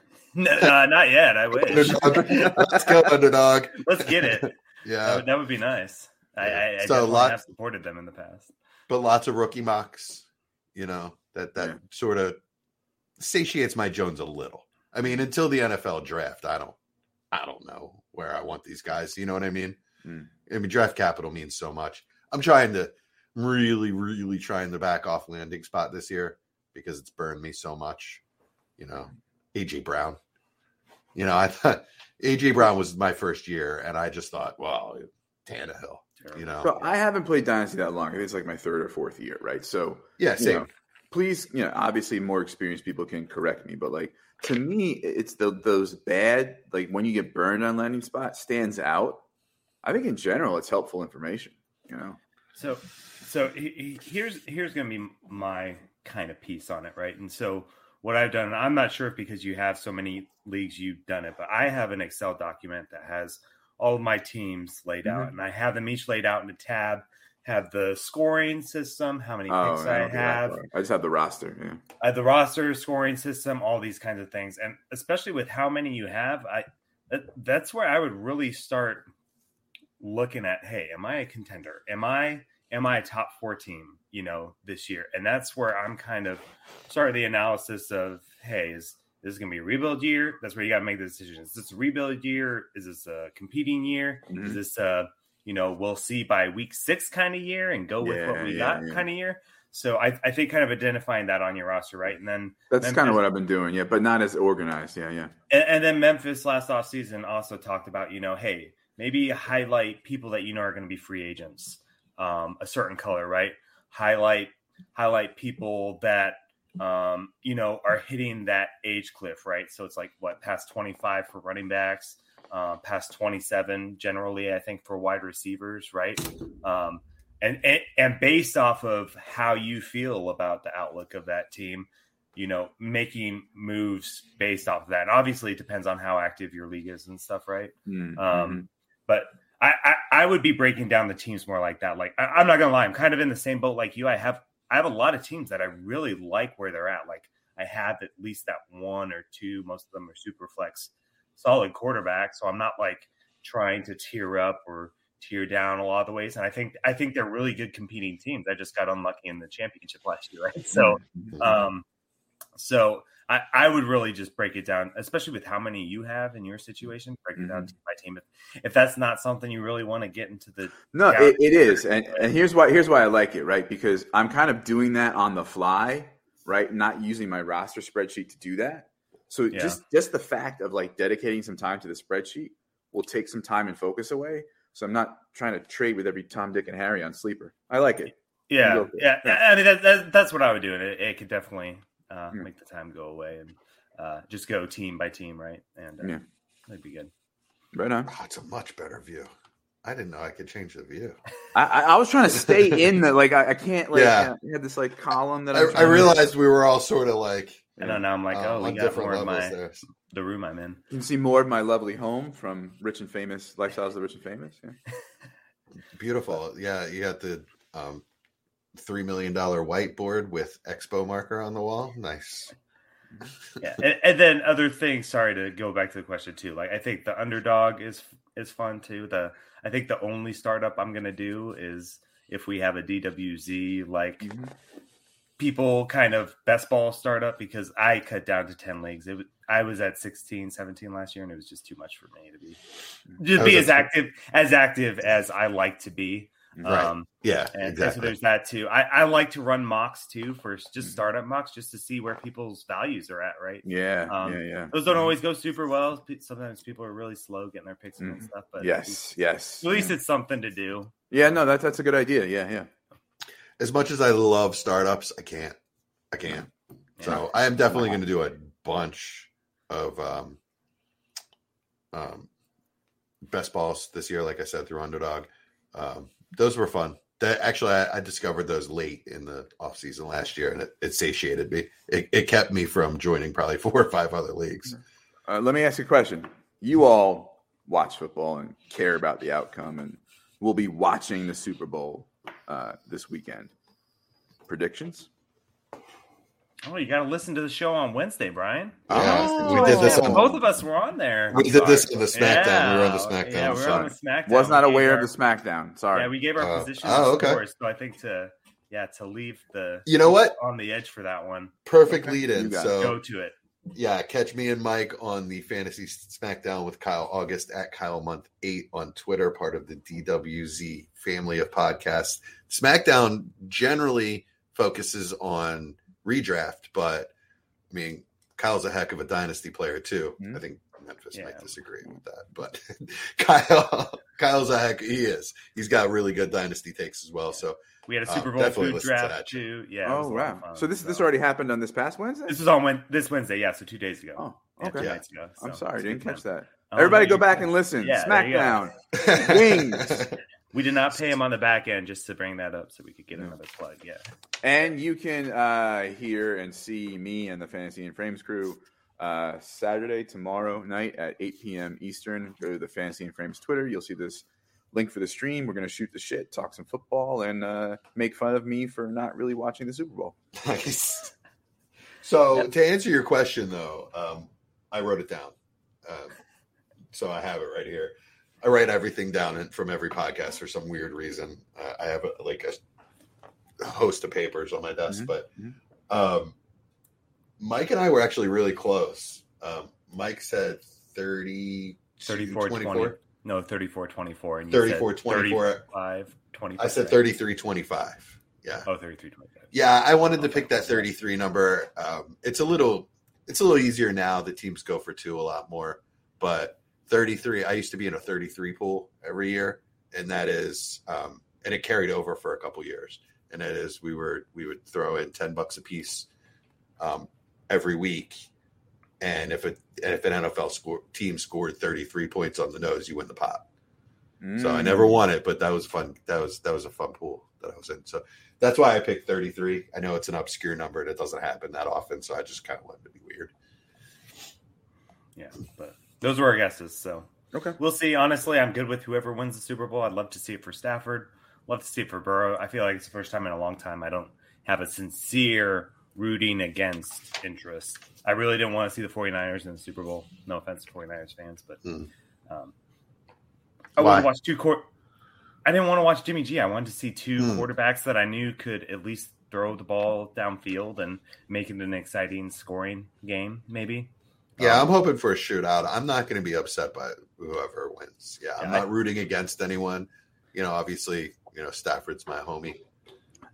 Speaker 3: No, no, not yet. I wish.
Speaker 1: Let's go underdog.
Speaker 3: Let's get it. That
Speaker 1: Yeah,
Speaker 3: would, that would be nice. I,
Speaker 1: Yeah.
Speaker 3: I, I
Speaker 1: So
Speaker 3: definitely
Speaker 1: lot-
Speaker 3: have supported them in the past.
Speaker 1: but lots of rookie mocks. You know that that
Speaker 2: Yeah.
Speaker 1: sort of satiates my Jones a little. I mean, until the NFL draft, I don't, I don't know where I want these guys. You know what I mean?
Speaker 2: Mm.
Speaker 1: I mean, draft capital means so much. I'm trying to, really, really trying to back off landing spot this year because it's burned me so much. You know, AJ Brown. You know, I thought AJ Brown was my first year, and I just thought, well, Tannehill. You know,
Speaker 2: So I haven't played Dynasty that long. I think it's like my third or fourth year, right? So
Speaker 1: yeah,
Speaker 2: you
Speaker 1: same.
Speaker 2: know, please, you know, obviously more experienced people can correct me, but like to me, it's the those bad, like when you get burned on landing spot stands out. I think in general, it's helpful information. You know,
Speaker 3: So, so he- he- here's here's going to be my kind of piece on it, right? And so what I've done, I'm not sure if because you have so many leagues, you've done it, but I have an Excel document that has all of my teams laid out, mm-hmm. and I have them each laid out in a tab. Have the scoring system, how many
Speaker 2: oh,
Speaker 3: picks
Speaker 2: I,
Speaker 3: have.
Speaker 2: I just have the roster. Yeah.
Speaker 3: I have the roster scoring system, all these kinds of things, and especially with how many you have, I that's where I would really start looking at. Hey, am I a contender? Am I am I a top four team? You know, this year, and that's where I'm kind of starting the analysis of. Hey, is this is going to be a rebuild year? That's where you got to make the decision. Is this a rebuild year? Is this a competing year? Is
Speaker 2: Mhm.
Speaker 3: this a you know we'll see by week six kind of year and go with what we
Speaker 2: yeah,
Speaker 3: got
Speaker 2: yeah.
Speaker 3: kind of year? So I, I think kind of identifying that on your roster, right? And then
Speaker 2: That's
Speaker 3: Memphis-
Speaker 2: kind of what I've been doing. Yeah, but not as organized. Yeah, yeah.
Speaker 3: and, and then Memphis last offseason also talked about, you know, hey, maybe highlight people that you know are going to be free agents, um, a certain color, right? Highlight highlight people that um, you know are hitting that age cliff, right? So it's like what past 25 for running backs, uh, past 27 generally, I think for wide receivers, right? Um, and, and and based off of how you feel about the outlook of that team, you know, making moves based off of that. And obviously, it depends on how active your league is and stuff, right?
Speaker 2: Mm,
Speaker 3: Um, But I, I, I would be breaking down the teams more like that. Like I, I'm not gonna lie, I'm kind of in the same boat like you. I have I have a lot of teams that I really like where they're at. Like I have at least that one or two. Most of them are super flex, solid quarterback. So I'm not like trying to tear up or tear down a lot of the ways. And I think I think they're really good competing teams. I just got unlucky in the championship last year, right? So um, so I, I would really just break it down, especially with how many you have in your situation. Break it down
Speaker 2: Mhm.
Speaker 3: team by team. If, if that's not something you really want to get into the
Speaker 2: No, it, it is, and and here's why here's why I like it, right? Because I'm kind of doing that on the fly, right? Not using my roster spreadsheet to do that. So
Speaker 3: Yeah.
Speaker 2: just just the fact of like dedicating some time to the spreadsheet will take some time and focus away. So I'm not trying to trade with every Tom, Dick, and Harry on sleeper. I like it.
Speaker 3: yeah,
Speaker 2: it.
Speaker 3: yeah. I mean that, that, that's what I would do. And it, it could definitely uh,
Speaker 2: Yeah.
Speaker 3: make the time go away and uh, just go team by team, right? And uh,
Speaker 2: Yeah.
Speaker 3: that'd be good.
Speaker 2: Right on.
Speaker 1: Oh, it's a much better view. I didn't know I could change the view.
Speaker 2: I, I, I was trying to stay in the like I, I can't like
Speaker 1: Yeah.
Speaker 2: you had this like column that
Speaker 1: I,
Speaker 2: I'm
Speaker 1: I
Speaker 2: trying to-
Speaker 1: realized we were all sort of like
Speaker 3: And then now I'm like,
Speaker 1: uh,
Speaker 3: oh,
Speaker 1: on
Speaker 3: we got
Speaker 1: different
Speaker 3: more of my
Speaker 1: there.
Speaker 3: the room I'm in.
Speaker 2: You can see more of my lovely home from Rich and Famous Lifestyles of the Rich and Famous. Yeah.
Speaker 1: Beautiful. Yeah, you got the um, three million dollar whiteboard with expo marker on the wall. Nice.
Speaker 3: yeah and, and then other things sorry to go back to the question too like i think the underdog is is fun too the i think the only startup i'm gonna do is if we have a dwz like
Speaker 2: Mhm.
Speaker 3: people kind of best ball startup because i cut down to 10 leagues it was, i was at 16 17 last year and it was just too much for me to be to be as active as active as i like to be
Speaker 1: Right.
Speaker 3: um
Speaker 1: Yeah,
Speaker 3: and, and so there's that too. I, I like to run mocks too for just
Speaker 2: Mhm.
Speaker 3: startup mocks just to see where people's values are at, right?
Speaker 2: Yeah,
Speaker 3: Um,
Speaker 2: yeah, yeah.
Speaker 3: Those don't always go super well. Sometimes people are really slow getting their picks in and stuff. But
Speaker 2: Yes, yes.
Speaker 3: at least
Speaker 2: yeah.
Speaker 3: it's something to do.
Speaker 2: yeah, no, that's that's a good idea. Yeah, yeah.
Speaker 1: As much as I love startups, I can't. I can't. So I am definitely going to do a bunch of um, um, best balls this year. Like I said, through Underdog, um, those were fun. That actually, I, I discovered those late in the off season last year, and it, it satiated me. It, it kept me from joining probably four or five other leagues.
Speaker 2: Uh, let me ask you a question. You all watch football and care about the outcome, and we'll be watching the Super Bowl uh, this weekend. Predictions?
Speaker 3: Oh, you got to listen to the show on Wednesday, Brian.
Speaker 1: Uh, we did this
Speaker 3: Oh,
Speaker 1: on-
Speaker 3: both of us were on there.
Speaker 1: We did this on the SmackDown. We were on the SmackDown.
Speaker 3: Yeah, we were
Speaker 1: Sorry.
Speaker 3: on the SmackDown.
Speaker 2: Was not
Speaker 3: We
Speaker 2: aware
Speaker 3: our-
Speaker 2: of the SmackDown. Sorry.
Speaker 3: Yeah, we gave our
Speaker 1: Uh,
Speaker 3: positions
Speaker 1: oh, okay.
Speaker 3: scores. So I think to yeah to leave the
Speaker 1: You know what?
Speaker 3: on the edge for that one.
Speaker 1: Perfect
Speaker 2: Okay.
Speaker 1: lead in. So
Speaker 3: Go to it.
Speaker 1: yeah, catch me and Mike on the Fantasy Smackdown with Kyle August at Kyle Month Eight on Twitter, part of the DWZ family of podcasts. SmackDown generally focuses on redraft, but I mean, Kyle's a heck of a dynasty player too.
Speaker 2: Mhm.
Speaker 1: I think Memphis
Speaker 3: Yeah.
Speaker 1: might disagree with that, but Kyle, Kyle's a heck. He is. He's got really good dynasty takes as well. So
Speaker 3: We had a
Speaker 1: Uh,
Speaker 3: Super Bowl
Speaker 1: definitely
Speaker 3: food
Speaker 1: listen to
Speaker 3: draft too. Yeah.
Speaker 2: oh
Speaker 3: a lot of
Speaker 2: wow!
Speaker 3: fun,
Speaker 2: So this this already happened on this past Wednesday.
Speaker 3: This was on when this Wednesday, yeah, so two days ago.
Speaker 2: oh,
Speaker 3: Yeah,
Speaker 2: okay.
Speaker 3: two
Speaker 1: Yeah.
Speaker 3: nights ago.
Speaker 2: I'm sorry,
Speaker 3: it's
Speaker 2: didn't catch
Speaker 3: fun.
Speaker 2: that. Everybody
Speaker 3: no,
Speaker 2: go back and listen.
Speaker 3: Yeah, there you go.
Speaker 2: SmackDown. Wings.
Speaker 3: We did not pay him on the back end just to bring that up so we could get another plug. Yeah.
Speaker 2: And you can uh, hear and see me and the Fantasy and Frames crew uh, Saturday, tomorrow night at 8 p.m. Eastern. Go to the Fantasy and Frames Twitter. You'll see this link for the stream. We're going to shoot the shit, talk some football, and uh, make fun of me for not really watching the Super Bowl.
Speaker 1: Nice. So to answer your question, though, um, I wrote it down, um, so I have it right here. I write everything down in, from every podcast for some weird reason. Uh, I have a, like a host of papers on my desk,
Speaker 2: Mhm,
Speaker 1: but
Speaker 2: mhm.
Speaker 1: um, Mike and I were actually really close. Um, Mike said 30,
Speaker 3: 34 20. No, 34 24. And you
Speaker 1: 34, 24.
Speaker 3: 35 25.
Speaker 1: I said 33 25. Yeah.
Speaker 3: Oh, 33 25.
Speaker 1: Yeah, I wanted to pick that 33 number. Um, it's a little it's a little easier now that teams go for two a lot more, but 33 I used to be in a 33 pool every year and that is um, and it carried over for a couple years. And that is we were we would throw in 10 bucks a piece um, every week and if it if an NFL score, team scored 33 points on the nose, you win the pot. So I
Speaker 2: Mm.
Speaker 1: never won it, but that was fun. That was that was a fun pool that I was in. So that's why I picked 33. I know it's an obscure number and it doesn't happen that often, so I just kind of wanted to be weird.
Speaker 3: Yeah. But those were our guesses. So
Speaker 2: Okay.
Speaker 3: we'll see. Honestly, I'm good with whoever wins the Super Bowl. I'd love to see it for Stafford. Love to see it for Burrow. I feel like it's the first time in a long time I don't have a sincere rooting against interest. I really didn't want to see the 49ers in the Super Bowl. No offense to 49ers fans, but
Speaker 1: Mm.
Speaker 3: um, I wanted to watch two court. I didn't want to watch Jimmy G. I wanted to see two
Speaker 1: Mm.
Speaker 3: quarterbacks that I knew could at least throw the ball downfield and make it an exciting scoring game, maybe.
Speaker 1: Yeah,
Speaker 3: Um,
Speaker 1: I'm hoping for a shootout. I'm not going to be upset by whoever wins. Yeah, I'm
Speaker 3: Yeah, I-
Speaker 1: not rooting against anyone. You know, obviously, you know Stafford's my homie.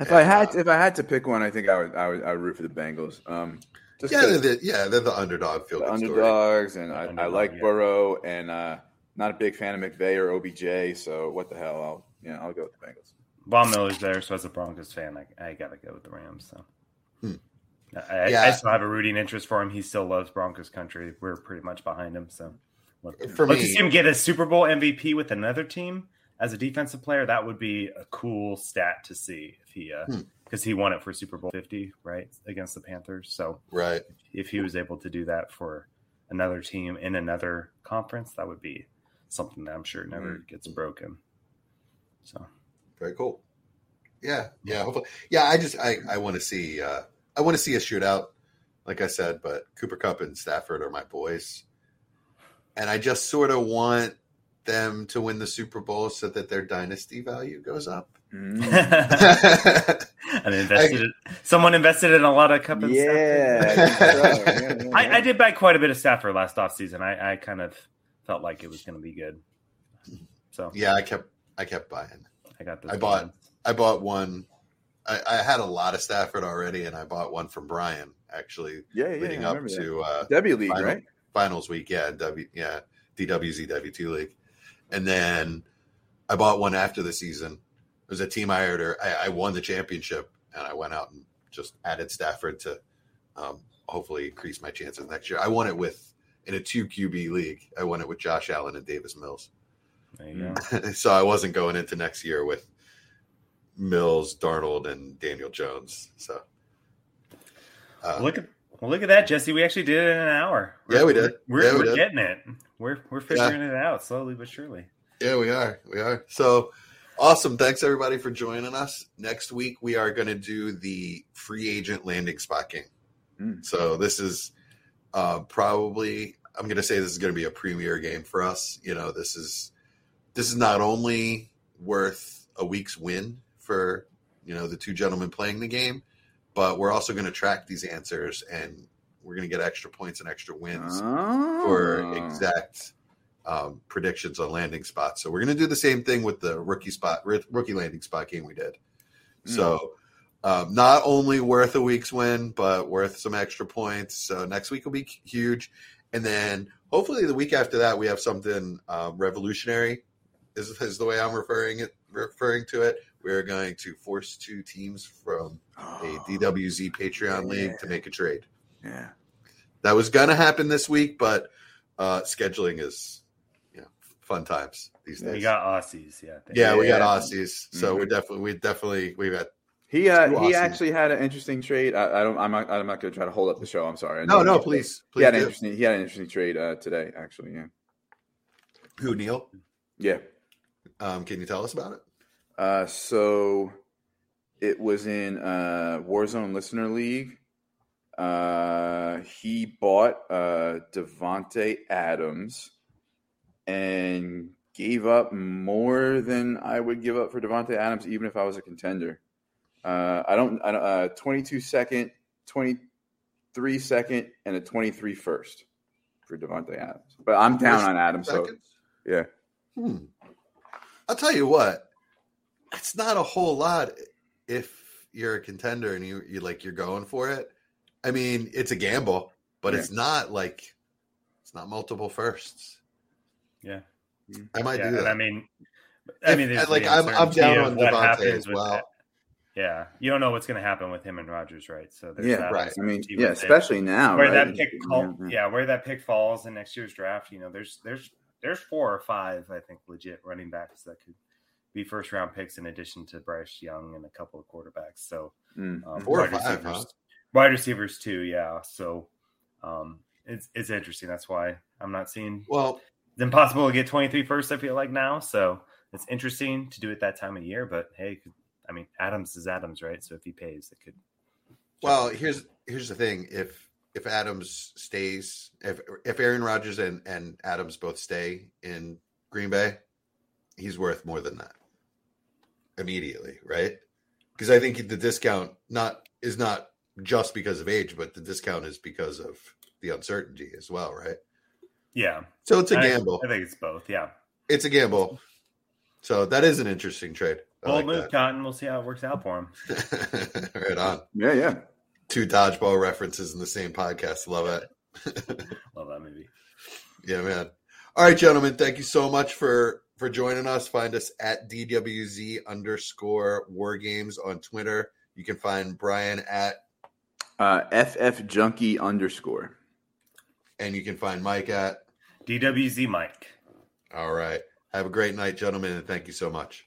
Speaker 2: If I had
Speaker 1: uh,
Speaker 2: if I had to pick one, I think I would I would, I would root for the Bengals. Um, just
Speaker 1: Yeah,
Speaker 2: 'cause
Speaker 1: they're the, yeah, they're the underdog. Feel
Speaker 2: the
Speaker 1: good story.
Speaker 2: underdogs, and I, I
Speaker 3: Underdog,
Speaker 2: like
Speaker 3: yeah.
Speaker 2: Burrow, and uh, not a big fan of McVay or OBJ. So what the hell? I'll yeah, I'll go with the Bengals.
Speaker 3: Von Miller's there, so as a Broncos fan, I, I got to go with the Rams. So
Speaker 1: Hmm.
Speaker 3: I,
Speaker 1: Yeah.
Speaker 3: I still have a rooting interest for him. He still loves Broncos country. We're pretty much behind him. So look,
Speaker 1: For
Speaker 3: look to
Speaker 1: me-
Speaker 3: see him get a Super Bowl MVP with another team as a defensive player. That would be a cool stat to see if he,
Speaker 1: Hmm.
Speaker 3: because he won it for Super Bowl fifty, right, against the Panthers. So
Speaker 1: Right.
Speaker 3: if he was able to do that for another team in another conference, that would be something that I'm sure never gets broken. So
Speaker 1: Very cool. Yeah, yeah. Hopefully, yeah. I just I I want to see uh I want to see a shootout, like I said. But Cooper Kupp and Stafford are my boys, and I just sort of want them to win the Super Bowl so that their dynasty value goes up.
Speaker 2: Mm.
Speaker 3: and invested it, someone invested in a lot of Kupp and
Speaker 2: yeah, I so. Yeah, yeah,
Speaker 3: I,
Speaker 2: yeah.
Speaker 3: I did buy quite a bit of Stafford last offseason. I, I kind of felt like it was going to be good. So
Speaker 1: Yeah, I kept I kept buying.
Speaker 3: I got this.
Speaker 1: I bought I bought one. I, I had a lot of Stafford already, and I bought one from Brian actually
Speaker 2: Yeah, yeah,
Speaker 1: leading
Speaker 2: I
Speaker 1: up
Speaker 2: remember that.
Speaker 1: to uh,
Speaker 2: W League,
Speaker 1: Final-
Speaker 2: right?
Speaker 1: finals week. Yeah, W yeah DWZ W2 league, and then I bought one after the season. It was a team I hired. Or I, I won the championship, and I went out and just added Stafford to um, hopefully increase my chances next year. I won it with in a two QB league. I won it with Josh Allen and Davis Mills.
Speaker 3: There you go.
Speaker 1: so I wasn't going into next year with Mills, Darnold, and Daniel Jones. So uh,
Speaker 3: Look at well, look at that, Jesse. We actually did it in an hour.
Speaker 1: Yeah, we did.
Speaker 3: We're,
Speaker 1: Yeah, we
Speaker 3: we're
Speaker 1: did.
Speaker 3: getting it. We're we're figuring it out slowly but surely.
Speaker 1: Yeah, we are. We are. So awesome. Thanks everybody for joining us. Next week we are going to do the free agent landing spot game.
Speaker 2: Mm.
Speaker 1: So this is uh, probably I'm going to say this is going to be a premier game for us. You know, this is this is not only worth a week's win for you know the two gentlemen playing the game, but we're also going to track these answers and we're going to get extra points and extra wins
Speaker 2: Oh.
Speaker 1: for exact um, predictions on landing spots. So we're going to do the same thing with the rookie spot, rookie landing spot game we did. So um, not only worth a week's win, but worth some extra points. So next week will be huge, and then hopefully the week after that we have something um, revolutionary. Is, is the way I'm referring it referring to it. We're going to force two teams from a DWZ Patreon league to make a trade.
Speaker 2: Yeah.
Speaker 1: That was going to happen this week, but uh, scheduling is, you know, fun times these days.
Speaker 3: We got Aussies, yeah. I
Speaker 1: yeah, we got Aussies, so
Speaker 2: Mhm.
Speaker 1: we're definitely we definitely we got
Speaker 2: He uh, he actually had an interesting trade. I, I don't. I'm not. I'm not going to try to hold up the show. I'm sorry. I
Speaker 1: no no
Speaker 2: you-
Speaker 1: please
Speaker 2: He
Speaker 1: please
Speaker 2: had an interesting. He had an interesting trade uh, today. Actually, yeah.
Speaker 1: who Neil
Speaker 2: Yeah.
Speaker 1: um, can you tell us about it?
Speaker 2: Uh, so it was in uh, Warzone Listener League. Uh, he bought uh, Davante Adams and gave up more than I would give up for Davante Adams, even if I was a contender. Uh, I don't. I don't uh, 22 second, 23 second, and a 23 first for Davante Adams. But I'm down on Adams, so yeah.
Speaker 1: Hmm. I'll tell you what, it's not a whole lot if you're a contender and you you like you're going for it. I mean, it's a gamble, but
Speaker 2: Yeah.
Speaker 1: it's not like it's not multiple firsts.
Speaker 3: Yeah.
Speaker 1: I might
Speaker 3: yeah,
Speaker 1: do that.
Speaker 3: I mean, I
Speaker 1: If-
Speaker 3: mean, there's
Speaker 1: like, I'm- I'm down on
Speaker 3: what Davante
Speaker 1: as well.
Speaker 3: that. Yeah, you don't know what's going to happen with him and Rodgers, right? So there's
Speaker 2: Yeah,
Speaker 3: that
Speaker 1: right.
Speaker 2: I mean, yeah,
Speaker 3: with it.
Speaker 2: especially now,
Speaker 3: where
Speaker 2: right?
Speaker 3: that pick, call, yeah, where that pick falls in next year's draft. You know, there's there's there's four or five, I think, legit running backs that could be first round picks in addition to Bryce Young and a couple of quarterbacks. So
Speaker 2: Mm.
Speaker 3: um,
Speaker 1: Four or
Speaker 3: wide
Speaker 1: five,
Speaker 3: receivers,
Speaker 1: huh?
Speaker 3: wide receivers too. Yeah, so um, it's it's interesting. That's why I'm not seeing
Speaker 1: well,
Speaker 3: it's impossible to get 23 first. I feel like now, so it's interesting to do it that time of year. But hey, I mean, Adams is Adams, right? So if he pays, it could.
Speaker 1: well, here's here's the thing: if if Adams stays, if if Aaron Rodgers and and Adams both stay in Green Bay, he's worth more than that immediately, right? Because I think the discount not is not just because of age, but the discount is because of the uncertainty as well, right?
Speaker 3: Yeah,
Speaker 1: So it's a gamble.
Speaker 3: I, think it's both. Yeah,
Speaker 1: It's a gamble. So that is an interesting trade. I
Speaker 3: bold
Speaker 1: like
Speaker 3: move,
Speaker 1: that.
Speaker 3: Cotton. We'll see how it works out for him.
Speaker 1: right on.
Speaker 2: Yeah, yeah.
Speaker 1: Two dodgeball references in the same podcast. Love it.
Speaker 3: Love that movie.
Speaker 1: Yeah, man. All right, gentlemen. Thank you so much for for joining us. Find us at DWZ underscore War Games on Twitter. You can find Brian at,
Speaker 2: Uh, FF Junkie underscore.
Speaker 1: and you can find Mike at.
Speaker 3: DWZ Mike.
Speaker 1: All right. Have a great night, gentlemen, and thank you so much.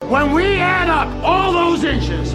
Speaker 4: When we add up all those inches,